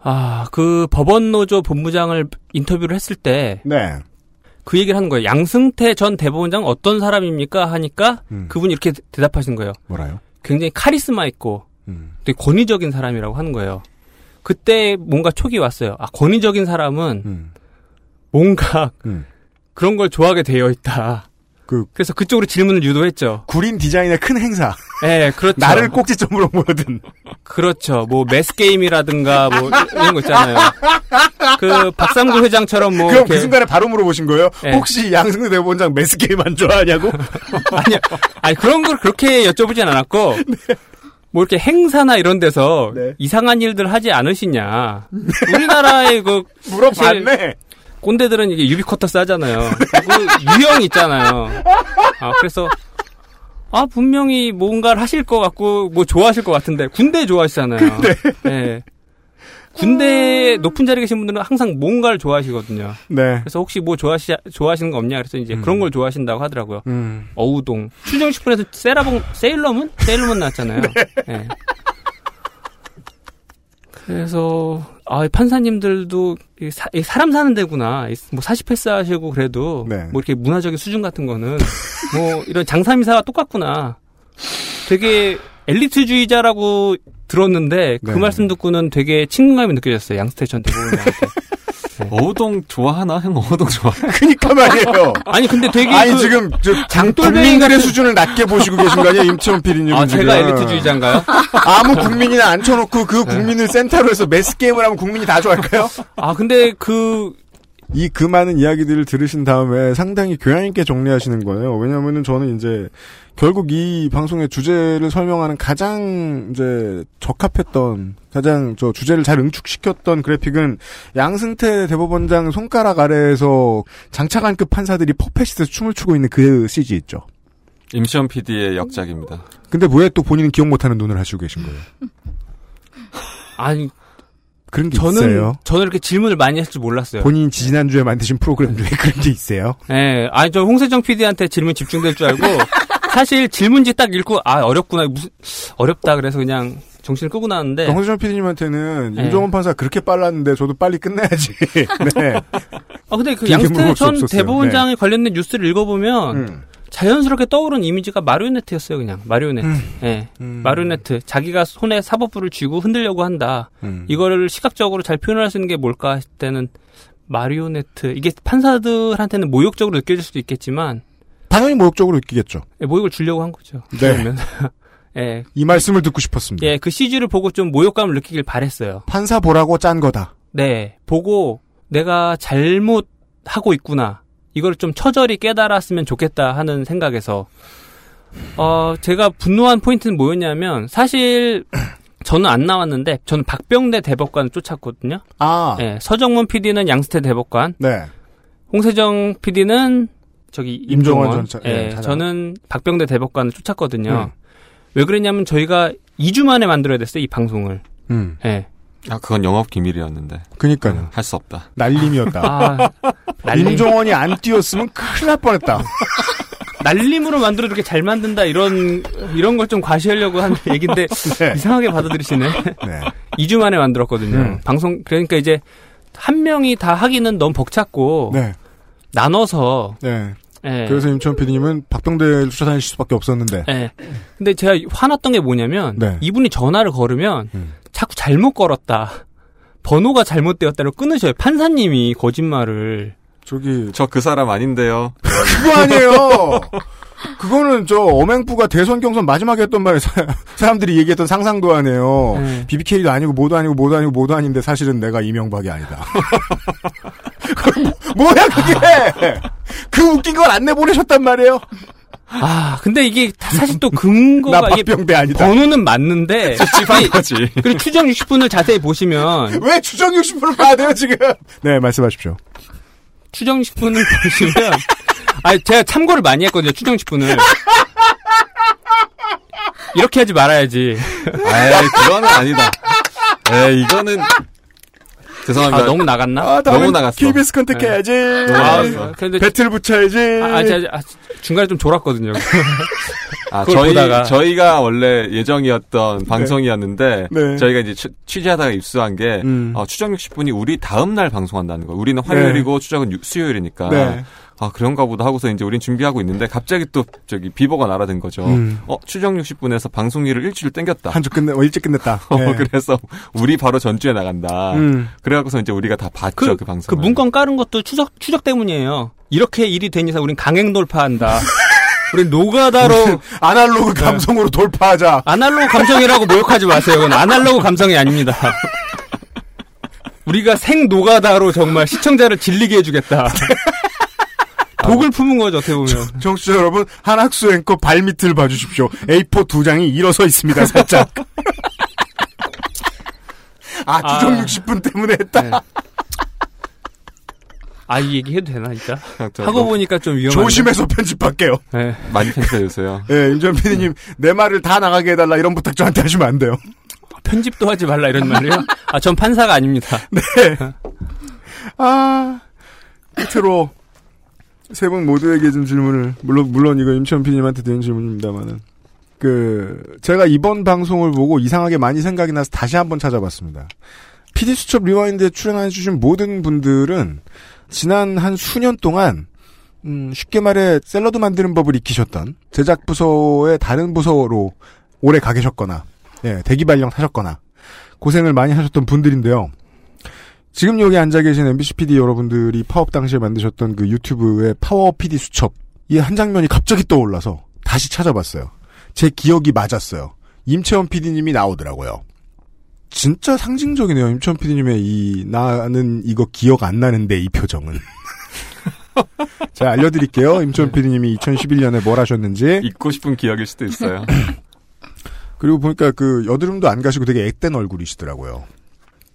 아, 그 법원 노조 본부장을 인터뷰를 했을 때.
네.
그 얘기를 하는 거예요. 양승태 전 대법원장 어떤 사람입니까? 하니까 그분이 이렇게 대답하신 거예요.
뭐라요?
굉장히 카리스마 있고 되게 권위적인 사람이라고 하는 거예요. 그때 뭔가 촉이 왔어요. 아, 권위적인 사람은 뭔가 그런 걸 좋아하게 되어 있다.
그,
래서 그쪽으로 질문을 유도했죠.
구린 디자인의 큰 행사.
네, 그렇죠.
나를 꼭지점으로 모든.
그렇죠. 뭐 매스 게임이라든가 뭐 이런 거 있잖아요. 그 박삼구 회장처럼 뭐
그럼
이렇게-
그 순간에 바로 물어보신 거예요?
네.
혹시 양승태 대법원장 매스 게임 안 좋아하냐고? <laughs>
아니요. 아니 그런 걸 그렇게 여쭤보진 않았고 뭐 이렇게 행사나 이런 데서 이상한 일들 하지 않으시냐. 우리나라의 그 <laughs>
물어봤네.
꼰대들은 이게 유비쿼터스 하잖아요. 그 유형 있잖아요. 아 그래서 아 분명히 뭔가를 하실 것 같고 뭐 좋아하실 것 같은데 군대 좋아하시잖아요. 네. 군대 높은 자리에 계신 분들은 항상 뭔가를 좋아하시거든요.
네.
그래서 혹시 뭐 좋아하시, 좋아하시는 거 없냐? 그래서 이제 그런 걸 좋아하신다고 하더라고요.
음.
어우동. 출정식품에서 세라복, 세일러문? 세일러문 나왔잖아요. 네. 그래서, 아, 이 판사님들도 이 사, 이 사람 사는 데구나. 이뭐 사시 패스 하시고 그래도
네.
뭐 이렇게 문화적인 수준 같은 거는 <laughs> 뭐 이런 장사미사가 똑같구나. 되게 엘리트주의자라고 들었는데 그
네.
말씀 듣고는 되게 친근감이 느껴졌어요. 전 대법원장한테. <laughs>
어우동 좋아하나? 형 어우동 좋아. <laughs>
그니까 말이에요.
아니 근데 되게
아니
그
지금 저
장돌뱅이
국민들의
같은-
수준을 낮게 보시고 <laughs> 계신 거 아니에요, 임채원 PD님?
아, 제가 엘리트주의자인가요? <laughs>
아무 국민이나 앉혀놓고 그 국민을 센터로 해서 매스 게임을 하면 국민이 다 좋아할까요?
아 근데 그
이 그 많은 이야기들을 들으신 다음에 상당히 교양 있게 정리하시는 거예요. 왜냐하면은 저는 이제 결국 이 방송의 주제를 설명하는 가장 이제 적합했던 가장 저 주제를 잘 응축시켰던 그래픽은 양승태 대법원장 손가락 아래에서 장차관급 판사들이 퍼펫에서 춤을 추고 있는 그 CG 있죠.
임시원 PD의 역작입니다.
근데 왜 또 본인은 기억 못하는 눈을 하시고 계신 거예요?
아니
그런 게
저는
있어요.
저는 이렇게 질문을 많이 했을 줄 몰랐어요.
본인이 지난주에 만드신 프로그램 중에 그런 게 있어요.
예, 아니 저 홍세정 PD한테 질문 집중될 줄 알고 <laughs> 사실 질문지 딱 읽고 아 어렵구나 무슨 어렵다 그래서 그냥 정신을 끄고 나왔는데
그러니까 홍수정 PD님한테는
네.
임종원 판사 그렇게 빨랐는데 저도 빨리 끝내야지. <laughs> 네.
아 근데
그수
전. 대법원장에
네.
관련된 뉴스를 읽어보면
음.
자연스럽게 떠오른 이미지가 마리오네트였어요 그냥 마리오네트. 예, 마리오네트. 자기가 손에 사법부를 쥐고 흔들려고 한다.
음.
이거를 시각적으로 잘 표현할 수 있는 게 뭘까 했을 때는 마리오네트. 이게 판사들한테는 모욕적으로 느껴질 수도 있겠지만
당연히 모욕적으로 느끼겠죠.
예, 모욕을 주려고 한 거죠.
네.
그러면 <laughs> 예.
이 말씀을 듣고 싶었습니다.
예, 그 CG를 보고 좀 모욕감을 느끼길 바랬어요.
판사 보라고 짠 거다.
네, 보고 내가 잘못 하고 있구나. 이걸 좀 처절히 깨달았으면 좋겠다 하는 생각에서 어, 제가 분노한 포인트는 뭐였냐면 사실 저는 안 나왔는데 저는 박병대 대법관을 쫓았거든요.
아.
예, 서정문 PD는 양스태 대법관.
네.
홍세정 PD는 저기
임종원
임종원.
전 차-
예,
예, 차장.
저는 박병대 대법관을 쫓았거든요.
음.
왜 그랬냐면 저희가 2주 만에 만들어야 됐어요, 이 방송을.
음.
예.
아, 그건 영업 기밀이었는데.
그니까요.
할 수 없다.
날림이었다.
아, 날림.
임종원이 안 뛰었으면 큰일 날 뻔했다. <laughs>
날림으로 만들어 이렇게 잘 만든다 이런 이런 걸 좀 과시하려고 하는 얘긴데 <laughs>
네.
이상하게 받아들이시네.
네. <laughs>
2주 만에 만들었거든요.
음.
방송 그러니까 이제 한 명이 다 하기는 너무 벅찼고
네.
나눠서
네.
예.
그래서 임천 PD님은 박병대를 쫓아다니실 수밖에 없었는데.
예. 근데 제가 화났던 게 뭐냐면
네.
이분이 전화를 걸으면
음.
자꾸 잘못 걸었다. 번호가 잘못되었다고 끊으셔요. 판사님이 거짓말을.
저기
저 그 사람 아닌데요.
그거 아니에요. 그거는 저 엄행부가 대선 경선 마지막에 했던 말에 사, 사람들이 얘기했던 상상도 아니에요.
네.
BBK도 아니고 뭐도 아니고 뭐도 아니고 뭐도 아닌데 사실은 내가 이명박이 아니다. <laughs> 뭐, 뭐야 그게? 그 웃긴 걸 안 내보내셨단 말이에요.
아, 근데 이게 다 사실 또 근거가
나
이게. 번호는 맞는데 <laughs> 이게-
거지.
그리고 추정 60분을 자세히 보시면
왜 추정 60분을 봐야 돼요 지금? 네 말씀하십시오.
추정 10분을 보시면 아 제가 참고를 많이 했거든요. 추정 10분을. 이렇게 하지 말아야지.
에이, 그거는 아니다. 에이, 이거는. 죄송합니다.
아, 너무 나갔나?
아,
너무 나갔어.
KBS 컨택해야지.
너무
아. 근데
배틀 붙여야지.
아, 제가 아, 중간에 좀 졸았거든요. <laughs>
아, 저희,
보다가.
저희가 원래 예정이었던 방송이었는데,
네.
저희가 이제 취, 취재하다가 입수한 게,
음.
어, 추정 60분이 우리 다음날 방송한다는 거예요. 우리는 화요일이고 추정은 유- 수요일이니까.
네.
아, 그런가 보다 하고서 이제 우린 준비하고 있는데, 갑자기 또 저기 비보가 날아든 거죠.
음.
어, 추정 60분에서 방송일을 일주일 땡겼다.
한 주 끝내, 어, 일찍 끝냈다. <laughs>
어,
네.
그래서 우리 바로 전주에 나간다.
음.
그래갖고서 이제 우리가 다 봤죠,
그,
그, 방송.
그 문건 깔은 것도 추적 추적 때문이에요. 이렇게 일이 된 이상 우린 강행 돌파한다. <laughs> 우린 노가다로
아날로그 감성으로 돌파하자.
아날로그 감성이라고 모욕하지 마세요. 그건 아날로그 감성이 아닙니다. <laughs> 우리가 생 노가다로 정말 시청자를 질리게 해주겠다. 독을 품은 거죠, 어떻게 보면.
청취자 여러분, 한학수 앵커 발밑을 봐주십시오. A4 두 장이 일어서 있습니다, 살짝. 아, 추정
아.
60분 때문에 했다.
네. 아, 이 얘기 해도 되나, 진짜?
저
하고
뭐-
보니까 좀 위험한데.
조심해서 편집할게요.
네.
많이 편집해주세요.
예, 임전 PD님, 내 말을 다 나가게 해달라 이런 부탁 저한테 하시면 안 돼요.
편집도 하지 말라, 이런 말이요? 아, 전 판사가 아닙니다.
네. 아, 끝으로, 세 분 모두에게 좀 질문을, 물론, 물론 이거 임채원 PD님한테 드린 질문입니다만은, 그, 제가 이번 방송을 보고 이상하게 많이 생각이 나서 다시 한번 찾아봤습니다. PD 수첩 Rewind에 출연해 주신 모든 분들은, 지난 한 수년 동안, 음, 쉽게 말해, 샐러드 만드는 법을 익히셨던, 제작 부서의 다른 부서로 오래 가 계셨거나, 예, 대기 발령 타셨거나, 고생을 많이 하셨던 분들인데요. 지금 여기 앉아 계신 MBC PD 여러분들이 파업 당시에 만드셨던 그 유튜브의 파워 PD 수첩 이 한 장면이 갑자기 떠올라서 다시 찾아봤어요. 제 기억이 맞았어요. 임채원 PD님이 나오더라고요. 진짜 상징적이네요. 임채원 PD님의 이 나는 이거 기억 안 나는데 이 표정은. <laughs> 제가 알려드릴게요. 임채원 PD님이 2011년에 뭘 하셨는지.
잊고 싶은 기억일 수도 있어요. <laughs>
그리고 보니까 그 여드름도 안 가시고 되게 액된 얼굴이시더라고요.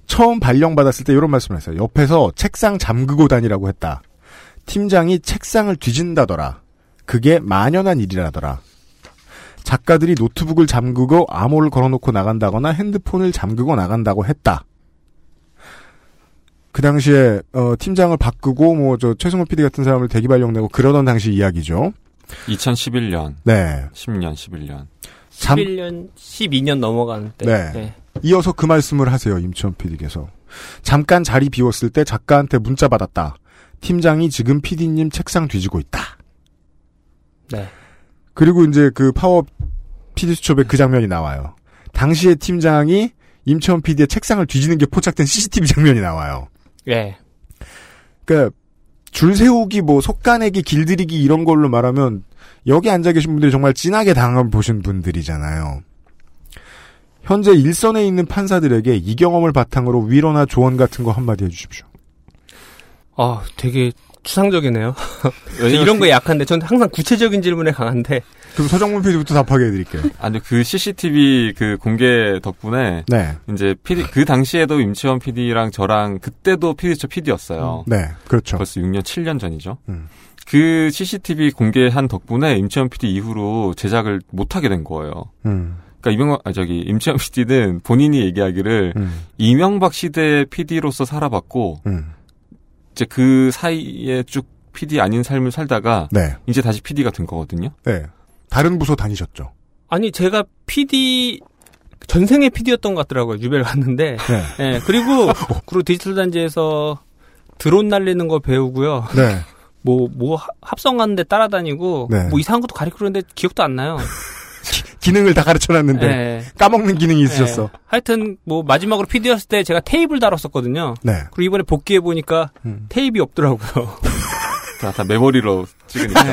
처음 발령받았을 때 이런 말씀을 했어요. 옆에서 책상 잠그고 다니라고 했다. 팀장이 책상을 뒤진다더라. 그게 만연한 일이라더라. 작가들이 노트북을 잠그고 암호를 걸어놓고 나간다거나 핸드폰을 잠그고 나간다고 했다. 그 당시에 어, 팀장을 바꾸고 뭐 저 최승호 PD 같은 사람을 대기 발령 내고 그러던 당시 이야기죠.
2011년.
네.
10년, 11년.
잠-
11년, 12년 넘어가는 때.
네. 이어서 그 말씀을 하세요, 임치원 PD께서. 잠깐 자리 비웠을 때 작가한테 문자 받았다. 팀장이 지금 PD님 책상 뒤지고 있다.
네.
그리고 이제 그 파워 PD 수첩에 그 장면이 나와요. 당시에 팀장이 임치원 PD의 책상을 뒤지는 게 포착된 CCTV 장면이 나와요.
예.
그러니까 줄 세우기, 뭐, 속가내기, 길들이기 이런 걸로 말하면 여기 앉아 계신 분들이 정말 진하게 당한 보신 분들이잖아요. 현재 일선에 있는 판사들에게 이 경험을 바탕으로 위로나 조언 같은 거 한마디 해주십시오.
아, 되게 추상적이네요. <laughs> 이런
그-
거에 약한데, 전 항상 구체적인 질문에 강한데.
그럼 서정문 PD부터 답하게 해드릴게요.
아니 그 CCTV 그 공개 덕분에
네.
이제 PD 그 당시에도 임치원 PD랑 저랑 그때도 PD처 PD였어요.
네, 그렇죠.
벌써 6년 7년 전이죠.
음.
그 CCTV 공개한 덕분에 임치원 PD 이후로 제작을 못 하게 된 거예요.
음.
그러니까 이명박 아 저기 임치원 PD는 본인이 얘기하기를
음.
이명박 시대의 PD로서 살아봤고
음.
이제 그 사이에 쭉 PD 아닌 삶을 살다가
네.
이제 다시 PD가 된 거거든요.
네. 다른 부서 다니셨죠.
아니, 제가 PD, 전생의 PD였던 것 같더라고요. 유배를 갔는데.
네.
예, 그리고, <laughs> 그리고 디지털 단지에서 드론 날리는 거 배우고요.
네.
뭐, 뭐, 하- 합성 가는데 따라다니고,
네.
뭐 이상한 것도 가르쳐 그러는데 기억도 안 나요.
기능을 다 가르쳐놨는데
네.
까먹는 기능이 있으셨어.
예. 하여튼, 뭐, 마지막으로 PD였을 때 제가 테이프를 다뤘었거든요.
네.
그리고 이번에 복귀해 보니까
음.
테이프이 없더라고요. <laughs>
다, 다 메모리로 찍으니까.
네.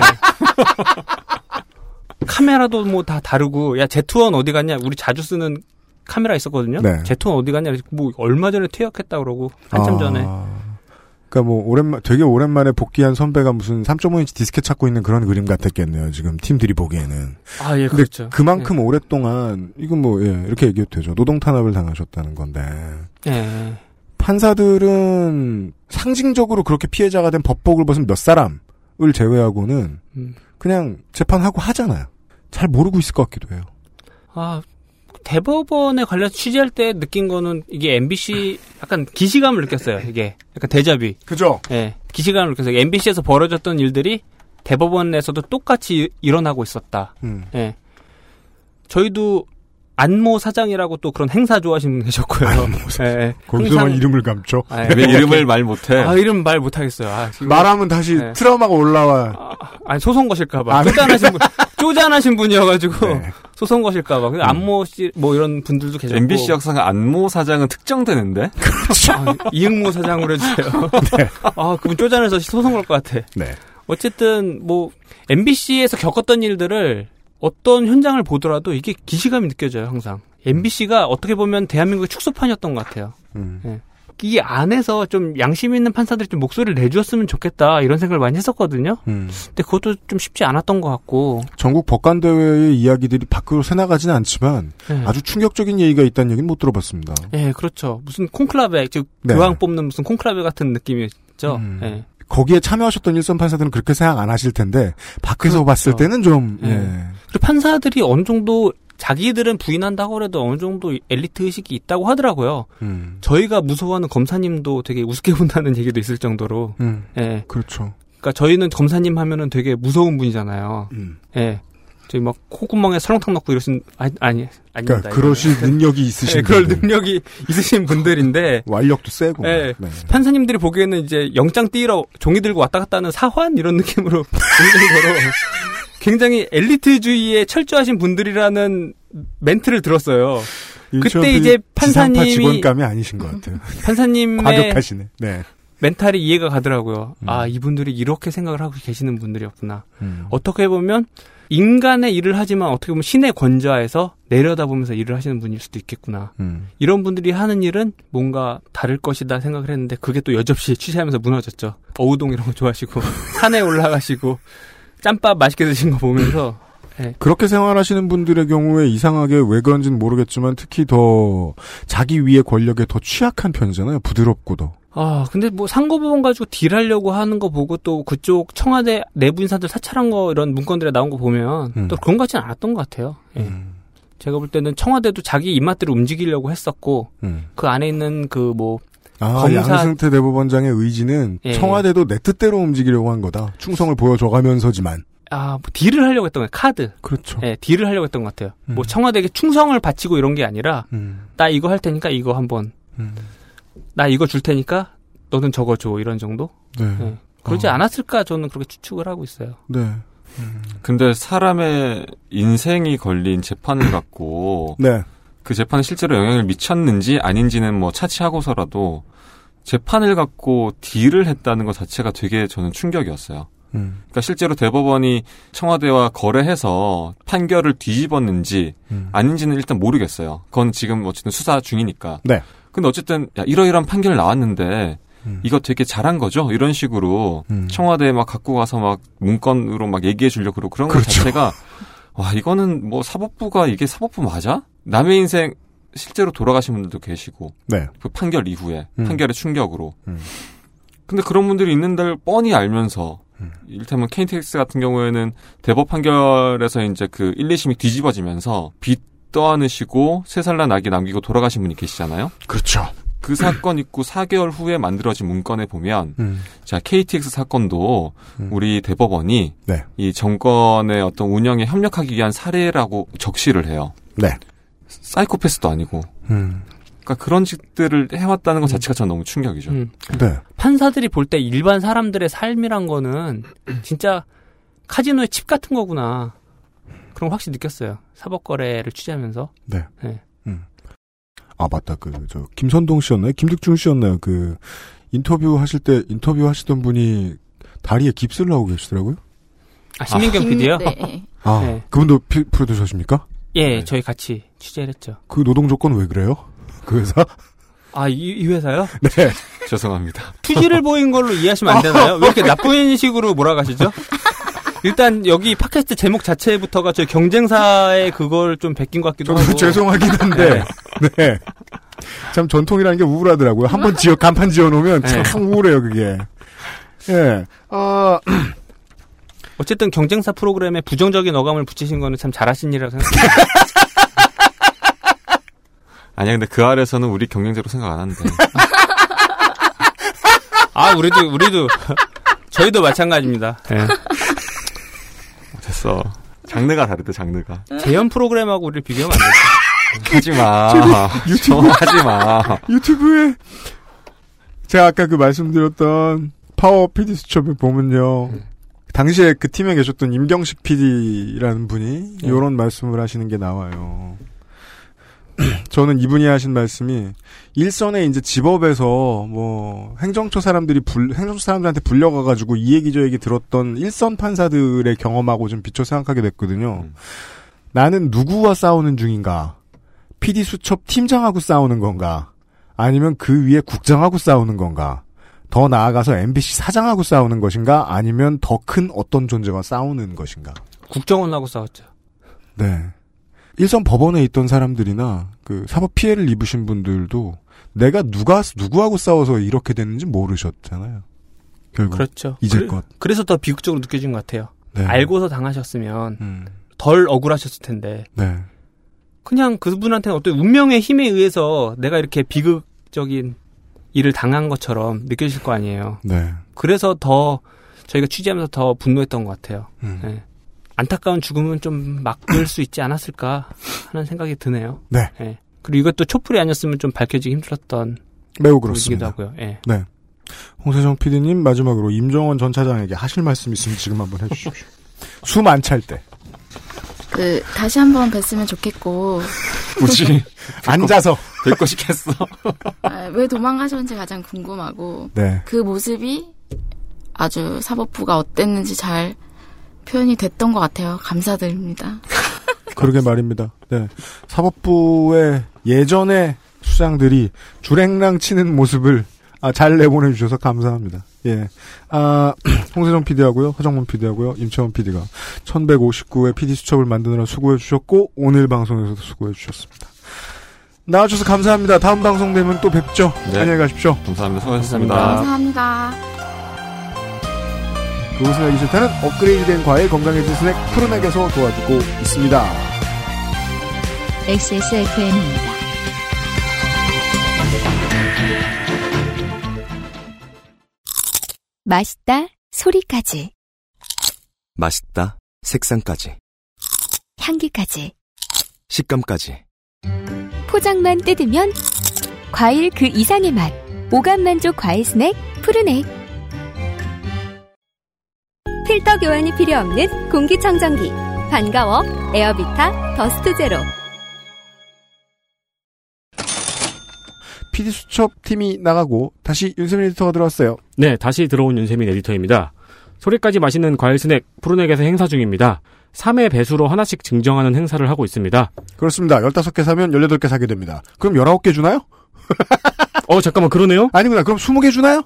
카메라도 뭐 다 다르고, 야, 제투원 어디 갔냐? 우리 자주 쓰는 카메라 있었거든요.
네.
제투원 어디 갔냐? 뭐, 얼마 전에 퇴역했다 그러고, 한참
아.
전에.
그러니까 뭐 오랜만 되게 오랜만에 복귀한 선배가 무슨 3.5인치 디스켓 찾고 있는 그런 그림 같았겠네요. 지금 팀들이 보기에는.
아, 예, 그렇죠.
그만큼 오랫동안 이건 뭐 예, 이렇게 얘기해도 되죠. 노동 탄압을 당하셨다는 건데.
예.
판사들은 상징적으로 그렇게 피해자가 된 법복을 벗은 몇 사람을 제외하고는
음.
그냥 재판하고 하잖아요. 잘 모르고 있을 것 같기도 해요.
아, 대법원에 관련해서 취재할 때 느낀 거는 이게 MBC 약간 기시감을 느꼈어요. 이게 약간 대자비.
그죠?
예. 기시감을 느꼈어요. MBC에서 벌어졌던 일들이 대법원에서도 똑같이 일- 일어나고 있었다.
음.
예. 저희도 안모 사장이라고 또 그런 행사 좋아하시는 분 계셨고요. 예.
거기서만
항상-
이름을 감죠.
아,
왜 이름을 말 못해?
아, 이름 말 못하겠어요. 아, 지금-
말하면 다시
네.
트라우마가 올라와.
아니 소송 거실까봐
아, 네.
쪼잔하신 분 쪼잔하신 분이어가지고
네.
소송 거실까봐
음.
그 안모 씨 뭐 이런 분들도 계셨고
MBC 역사상 안모 사장은 특정되는데?
아, 이응모 사장으로 해주세요. <laughs> 아 그분 쪼잔해서 소송 걸 것 같아.
네.
어쨌든 뭐 MBC에서 겪었던 일들을 어떤 현장을 보더라도 이게 기시감이 느껴져요 항상. MBC가 어떻게 보면 대한민국의 축소판이었던 것 같아요.
음.
예. 이 안에서 좀 양심 있는 판사들이 좀 목소리를 내주었으면 좋겠다 이런 생각을 많이 했었거든요.
음.
근데 그것도 좀 쉽지 않았던 것 같고.
전국 법관 대회의 이야기들이 밖으로 새나가지는 않지만
네.
아주 충격적인 얘기가 있다는 얘기는 못 들어봤습니다.
예, 그렇죠. 무슨 콩클라베, 즉
네.
교황 뽑는 무슨 콩클라베 같은 느낌이었죠.
음.
예.
거기에 참여하셨던 일선 판사들은 그렇게 생각 안 하실 텐데 밖에서
그렇죠.
봤을 때는 좀
예.
예.
그리고 판사들이 어느 정도 자기들은 부인한다고 해도 어느 정도 엘리트 의식이 있다고 하더라고요.
음.
저희가 무서워하는 검사님도 되게 우습게 <laughs> 본다는 얘기도 있을 정도로.
음.
예.
그렇죠.
그러니까 저희는 검사님 하면은 되게 무서운 분이잖아요.
음.
예. 저희 막 콧구멍에 설렁탕 넣고 이러신 아니 아니 아닙니다.
그러니까 그러실
이거는.
능력이 <laughs> 있으신
예, 그럴. 능력이 있으신 분들인데 <laughs>
완력도 세고.
예.
네.
판사님들이 보기에는 이제 영장 띄러 종이 들고 왔다 갔다 하는 사환 이런 느낌으로 볼 정도로 굉장히 엘리트주의에 철저하신 분들이라는 멘트를 들었어요. 그때
PD
이제 판사님이
직원감이 아니신 것 같아요. <laughs>
판사님의
과격하시네. 네.
멘탈이 이해가 가더라고요. 아 이분들이 이렇게 생각을 하고 계시는 분들이었구나.
음.
어떻게 보면 인간의 일을 하지만 어떻게 보면 신의 권좌에서 내려다보면서 일을 하시는 분일 수도 있겠구나.
음.
이런 분들이 하는 일은 뭔가 다를 것이다 생각을 했는데 그게 또 여접시 취재하면서 무너졌죠. 어우동 이런 거 좋아하시고 <laughs> 산에 올라가시고 짬밥 맛있게 드신 거 보면서 예. <laughs>
그렇게 생활하시는 분들의 경우에 이상하게 왜 그런지는 모르겠지만 특히 더 자기 위의 권력에 더 취약한 편이잖아요. 부드럽고도.
아, 근데 뭐 상고법원 가지고 딜하려고 하는 거 보고 또 그쪽 청와대 내부 인사들 사찰한 거 이런 문건들에 나온 거 보면
음.
또 그런 거 같지는 않았던 것 같아요. 예. 제가 볼 때는 청와대도 자기 입맛대로 움직이려고 했었고
음.
그 안에 있는 그 뭐
아,
검사
양승태 대법원장의 의지는
예.
청와대도 내 뜻대로 움직이려고 한 거다. 충성을 보여줘가면서지만.
아, 뭐 딜을 하려고 했던 거예요. 카드.
그렇죠.
예, 딜을 하려고 했던 것 같아요. 뭐 청와대에게 충성을 바치고 이런 게 아니라
음.
나 이거 할 테니까 이거 한번 나 이거 줄 테니까 너는 저거 줘 이런 정도?
네.
예. 그러지
어.
않았을까 저는 그렇게 추측을 하고 있어요.
네.
근데 사람의 인생이 걸린 재판을 <coughs> 갖고
네.
그 재판에 실제로 영향을 미쳤는지 아닌지는 뭐 차치하고서라도 재판을 갖고 딜을 했다는 것 자체가 되게 저는 충격이었어요.
음.
그러니까 실제로 대법원이 청와대와 거래해서 판결을 뒤집었는지
음.
아닌지는 일단 모르겠어요. 그건 지금 어쨌든 수사 중이니까.
네.
근데 어쨌든 야 이러이러한 판결 나왔는데 이거 되게 잘한 거죠? 이런 식으로
음.
청와대에 막 갖고 가서 막 문건으로 막 얘기해 주려고 그러고 그런 것
그렇죠.
자체가 <laughs> 와 이거는 뭐 사법부가 이게 사법부 맞아? 남의 인생 실제로 돌아가신 분들도 계시고
네.
그 판결 이후에
음.
판결의 충격으로
음.
근데 그런 분들이 있는 데를 뻔히 알면서
음.
이를테면 KTX 같은 경우에는 대법 판결에서 이제 그 1, 2심이 뒤집어지면서 빚 떠안으시고 세 살 난 아기 남기고 돌아가신 분이 계시잖아요.
그렇죠.
그 사건 있고 4개월 후에 만들어진 문건에 보면
음.
자 KTX 사건도 우리 대법원이
네.
이 정권의 어떤 운영에 협력하기 위한 사례라고 적시를 해요.
네.
사이코패스도 아니고.
음.
그러니까 그런 짓들을 해왔다는 것 자체가 저는 너무 충격이죠.
음.
네.
판사들이 볼 때 일반 사람들의 삶이란 거는 진짜 카지노의 칩 같은 거구나. 그런 거 확실히 느꼈어요. 사법 거래를 취재하면서.
네.
네.
아 맞다 그 저 김선동 씨였나요? 김득중 씨였나요? 그 인터뷰 하실 때 인터뷰 하시던 분이 다리에 깁스를 하고 계시더라고요.
아, 신민경 PD요?
네. <laughs>
아
네.
그분도 피, 프로듀서십니까?
예, 저희 같이 취재를 했죠.
그 노동 조건 왜 그래요? <laughs> 그 회사?
아, 이, 이 회사요? <laughs>
네.
죄송합니다.
투지를 보인 걸로 이해하시면 안 되나요? 왜 이렇게 나쁜 식으로 몰아가시죠? 일단 여기 팟캐스트 제목 자체부터가 저희 경쟁사의 그걸 좀 베낀 것 같기도
저도
하고.
죄송하긴 한데 네. 참 전통이라는 게 우울하더라고요. 한 번 지어 간판 지어 놓으면 참
네.
우울해요 그게. 예. 아 <clears throat>
어쨌든 경쟁사 프로그램에 부정적인 어감을 붙이신 거는 참 잘하신 일이라고 생각합니다. <laughs>
아니야, 근데 그 아래서는 우리 경쟁자로 생각 안 하는데. <laughs>
아, 우리도, 우리도, 저희도 마찬가지입니다. <laughs> 예.
됐어. 장르가 다르대, 장르가.
재연 프로그램하고 우리를 비교하면 안 되죠. <laughs>
하지 마.
유튜브
하지 마.
유튜브에 제가 아까 그 말씀드렸던 파워 PD 수첩에 보면요. 당시에 그 팀에 계셨던 임경식 PD라는 분이
네.
이런 말씀을 하시는 게 나와요. <clears throat> 저는 이분이 하신 말씀이 일선에 이제 집업에서 뭐 행정처 사람들이 불, 행정처 사람들한테 불려가 가지고 이 얘기 저 얘기 들었던 일선 판사들의 경험하고 좀 비춰 생각하게 됐거든요. 나는 누구와 싸우는 중인가? PD 수첩 팀장하고 싸우는 건가? 아니면 그 위에 국장하고 싸우는 건가? 더 나아가서 MBC 사장하고 싸우는 것인가? 아니면 더 큰 어떤 존재와 싸우는 것인가?
국정원하고 싸웠죠.
네. 일선 법원에 있던 사람들이나 그 사법 피해를 입으신 분들도 내가 누가 누구하고 싸워서 이렇게 됐는지 모르셨잖아요. 결국
그렇죠.
이제껏
그래, 서더 비극적으로 느껴진 것 같아요.
네.
알고서 당하셨으면
음.
덜 억울하셨을 텐데.
네.
그냥 그분한테는 어떤 운명의 힘에 의해서 내가 이렇게 비극적인 일을 당한 것처럼 느껴질 거 아니에요.
네.
그래서 더 저희가 취재하면서 더 분노했던 것 같아요.
음.
네. 안타까운 죽음은 좀 막을 수 있지 않았을까 하는 생각이 드네요.
네.
그리고 이것도 촛불이 아니었으면 좀 밝혀지기 힘들었던
매우 그렇습니다.
하고요. 예.
네. 홍세정 PD님 마지막으로 임정원 전 차장에게 하실 말씀 있으면 지금 한번 해주십시오. <laughs> 숨 안 찰 때.
그 다시 한번 뵀으면 좋겠고
굳이 <laughs> 앉아서
뵙고 싶겠어. <laughs>
아, 왜 도망가셨는지 가장 궁금하고
네.
그 모습이 아주 사법부가 어땠는지 잘 표현이 됐던 것 같아요. 감사드립니다. <laughs>
그러게 말입니다. 네. 사법부의 예전의 수장들이 주랭랑 치는 모습을 아, 잘 내보내 주셔서 감사합니다. 예. 아, <clears throat> 홍세정 PD하고요, 허정문 PD하고요, 임채원 PD가 1159회 PD 수첩을 만드느라 수고해 주셨고, 오늘 방송에서도 수고해 주셨습니다. 나와주셔서 감사합니다. 다음 방송 되면 또 뵙죠.
네.
안녕히 가십시오.
감사합니다. 수고하셨습니다.
감사합니다.
그것을 알기 싫다는 업그레이드된 과일 건강해진 스낵 푸른액에서 도와주고 있습니다.
XSFM입니다.
맛있다 소리까지
맛있다. 색상까지.
향기까지
식감까지.
포장만 뜯으면 과일 그 이상의 맛 오감 만족 과일 스낵 푸르넥 필터 교환이 필요 없는 공기청정기 반가워 에어비타 더스트 제로
PD 수첩 팀이 나가고 다시 윤세민 에디터가 들어왔어요.
네, 다시 들어온 윤세민 에디터입니다. 소리까지 맛있는 과일 스낵 푸르넥에서 행사 중입니다. 3회 배수로 하나씩 증정하는 행사를 하고 있습니다.
그렇습니다. 15개 사면 18개 사게 됩니다. 그럼 19개 주나요?
어, 잠깐만, 그러네요?
아니구나. 그럼 20개 주나요?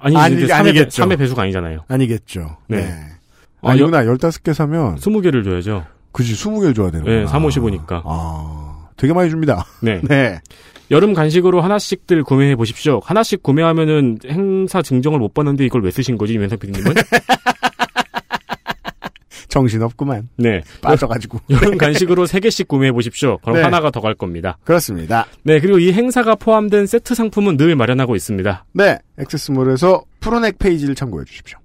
아니,
아니,
이제 3회,
아니겠죠.
3회 배수가 아니잖아요.
아니겠죠.
네.
네. 아니구나. 15개 사면
20개를 줘야죠.
그지 20개를 줘야 되는구나.
네, 3, 5, 15니까.
아, 되게 많이 줍니다.
네. <laughs>
네.
여름 간식으로 하나씩들 구매해 보십시오. 하나씩 구매하면은 행사 증정을 못 받는데 이걸 왜 쓰신 거지, 유현상 PD님은? <laughs>
정신없구만.
네.
빠져가지고.
여름 간식으로 3개씩 구매해 보십시오. 그럼
네.
하나가 더 갈 겁니다.
그렇습니다.
네, 그리고 이 행사가 포함된 세트 상품은 늘 마련하고 있습니다.
네. 액세스몰에서 프로넥 페이지를 참고해 주십시오.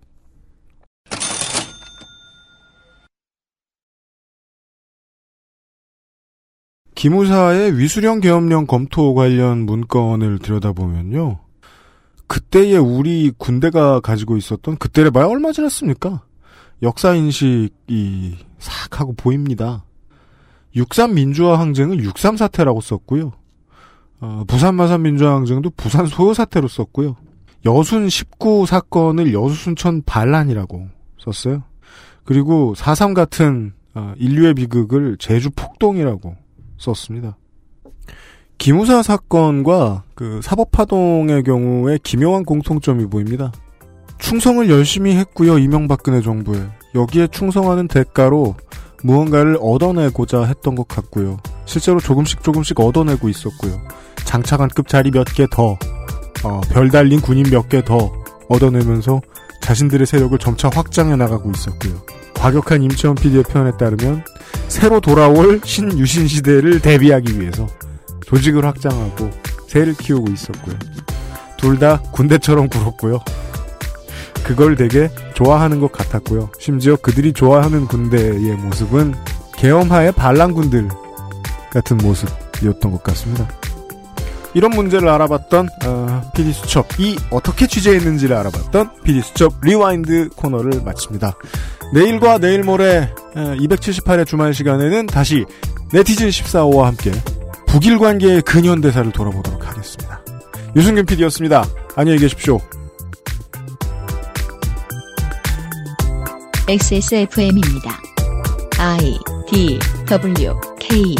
기무사의 위수령 계엄령 검토 관련 문건을 들여다보면요. 그때의 우리 군대가 가지고 있었던 그때를 봐야 얼마 지났습니까? 역사 인식이 싹 하고 보입니다. 63 민주화 항쟁을 63 사태라고 썼고요. 어, 부산 마산 민주화 항쟁도 부산 소요 사태로 썼고요. 여순 19 사건을 여수순천 반란이라고 썼어요. 그리고 4.3 같은 어, 인류의 비극을 제주 폭동이라고 썼습니다. 기무사 사건과 그 사법파동의 경우에 기묘한 공통점이 보입니다. 충성을 열심히 했고요. 이명박근혜 정부에. 여기에 충성하는 대가로 무언가를 얻어내고자 했던 것 같고요. 실제로 조금씩 조금씩 얻어내고 있었고요. 장차관급 자리 몇 개 더, 어, 별 달린 군인 몇 개 더 얻어내면서 자신들의 세력을 점차 확장해 나가고 있었고요. 과격한 임채원 PD의 표현에 따르면 새로 돌아올 신유신 시대를 대비하기 위해서 조직을 확장하고 새를 키우고 있었고요. 둘 다 군대처럼 굴었고요. 그걸 되게 좋아하는 것 같았고요. 심지어 그들이 좋아하는 군대의 모습은 계엄하의 반란군들 같은 모습이었던 것 같습니다. 이런 문제를 알아봤던 어, PD 수첩이 어떻게 취재했는지를 알아봤던 PD 수첩 Rewind 코너를 마칩니다. 내일과 내일 모레 278회 주말 시간에는 다시 네티즌 14호와 함께 북일 관계의 근현대사를 돌아보도록 하겠습니다. 유승균 PD였습니다. 안녕히 계십시오.
XSFM입니다. I D W K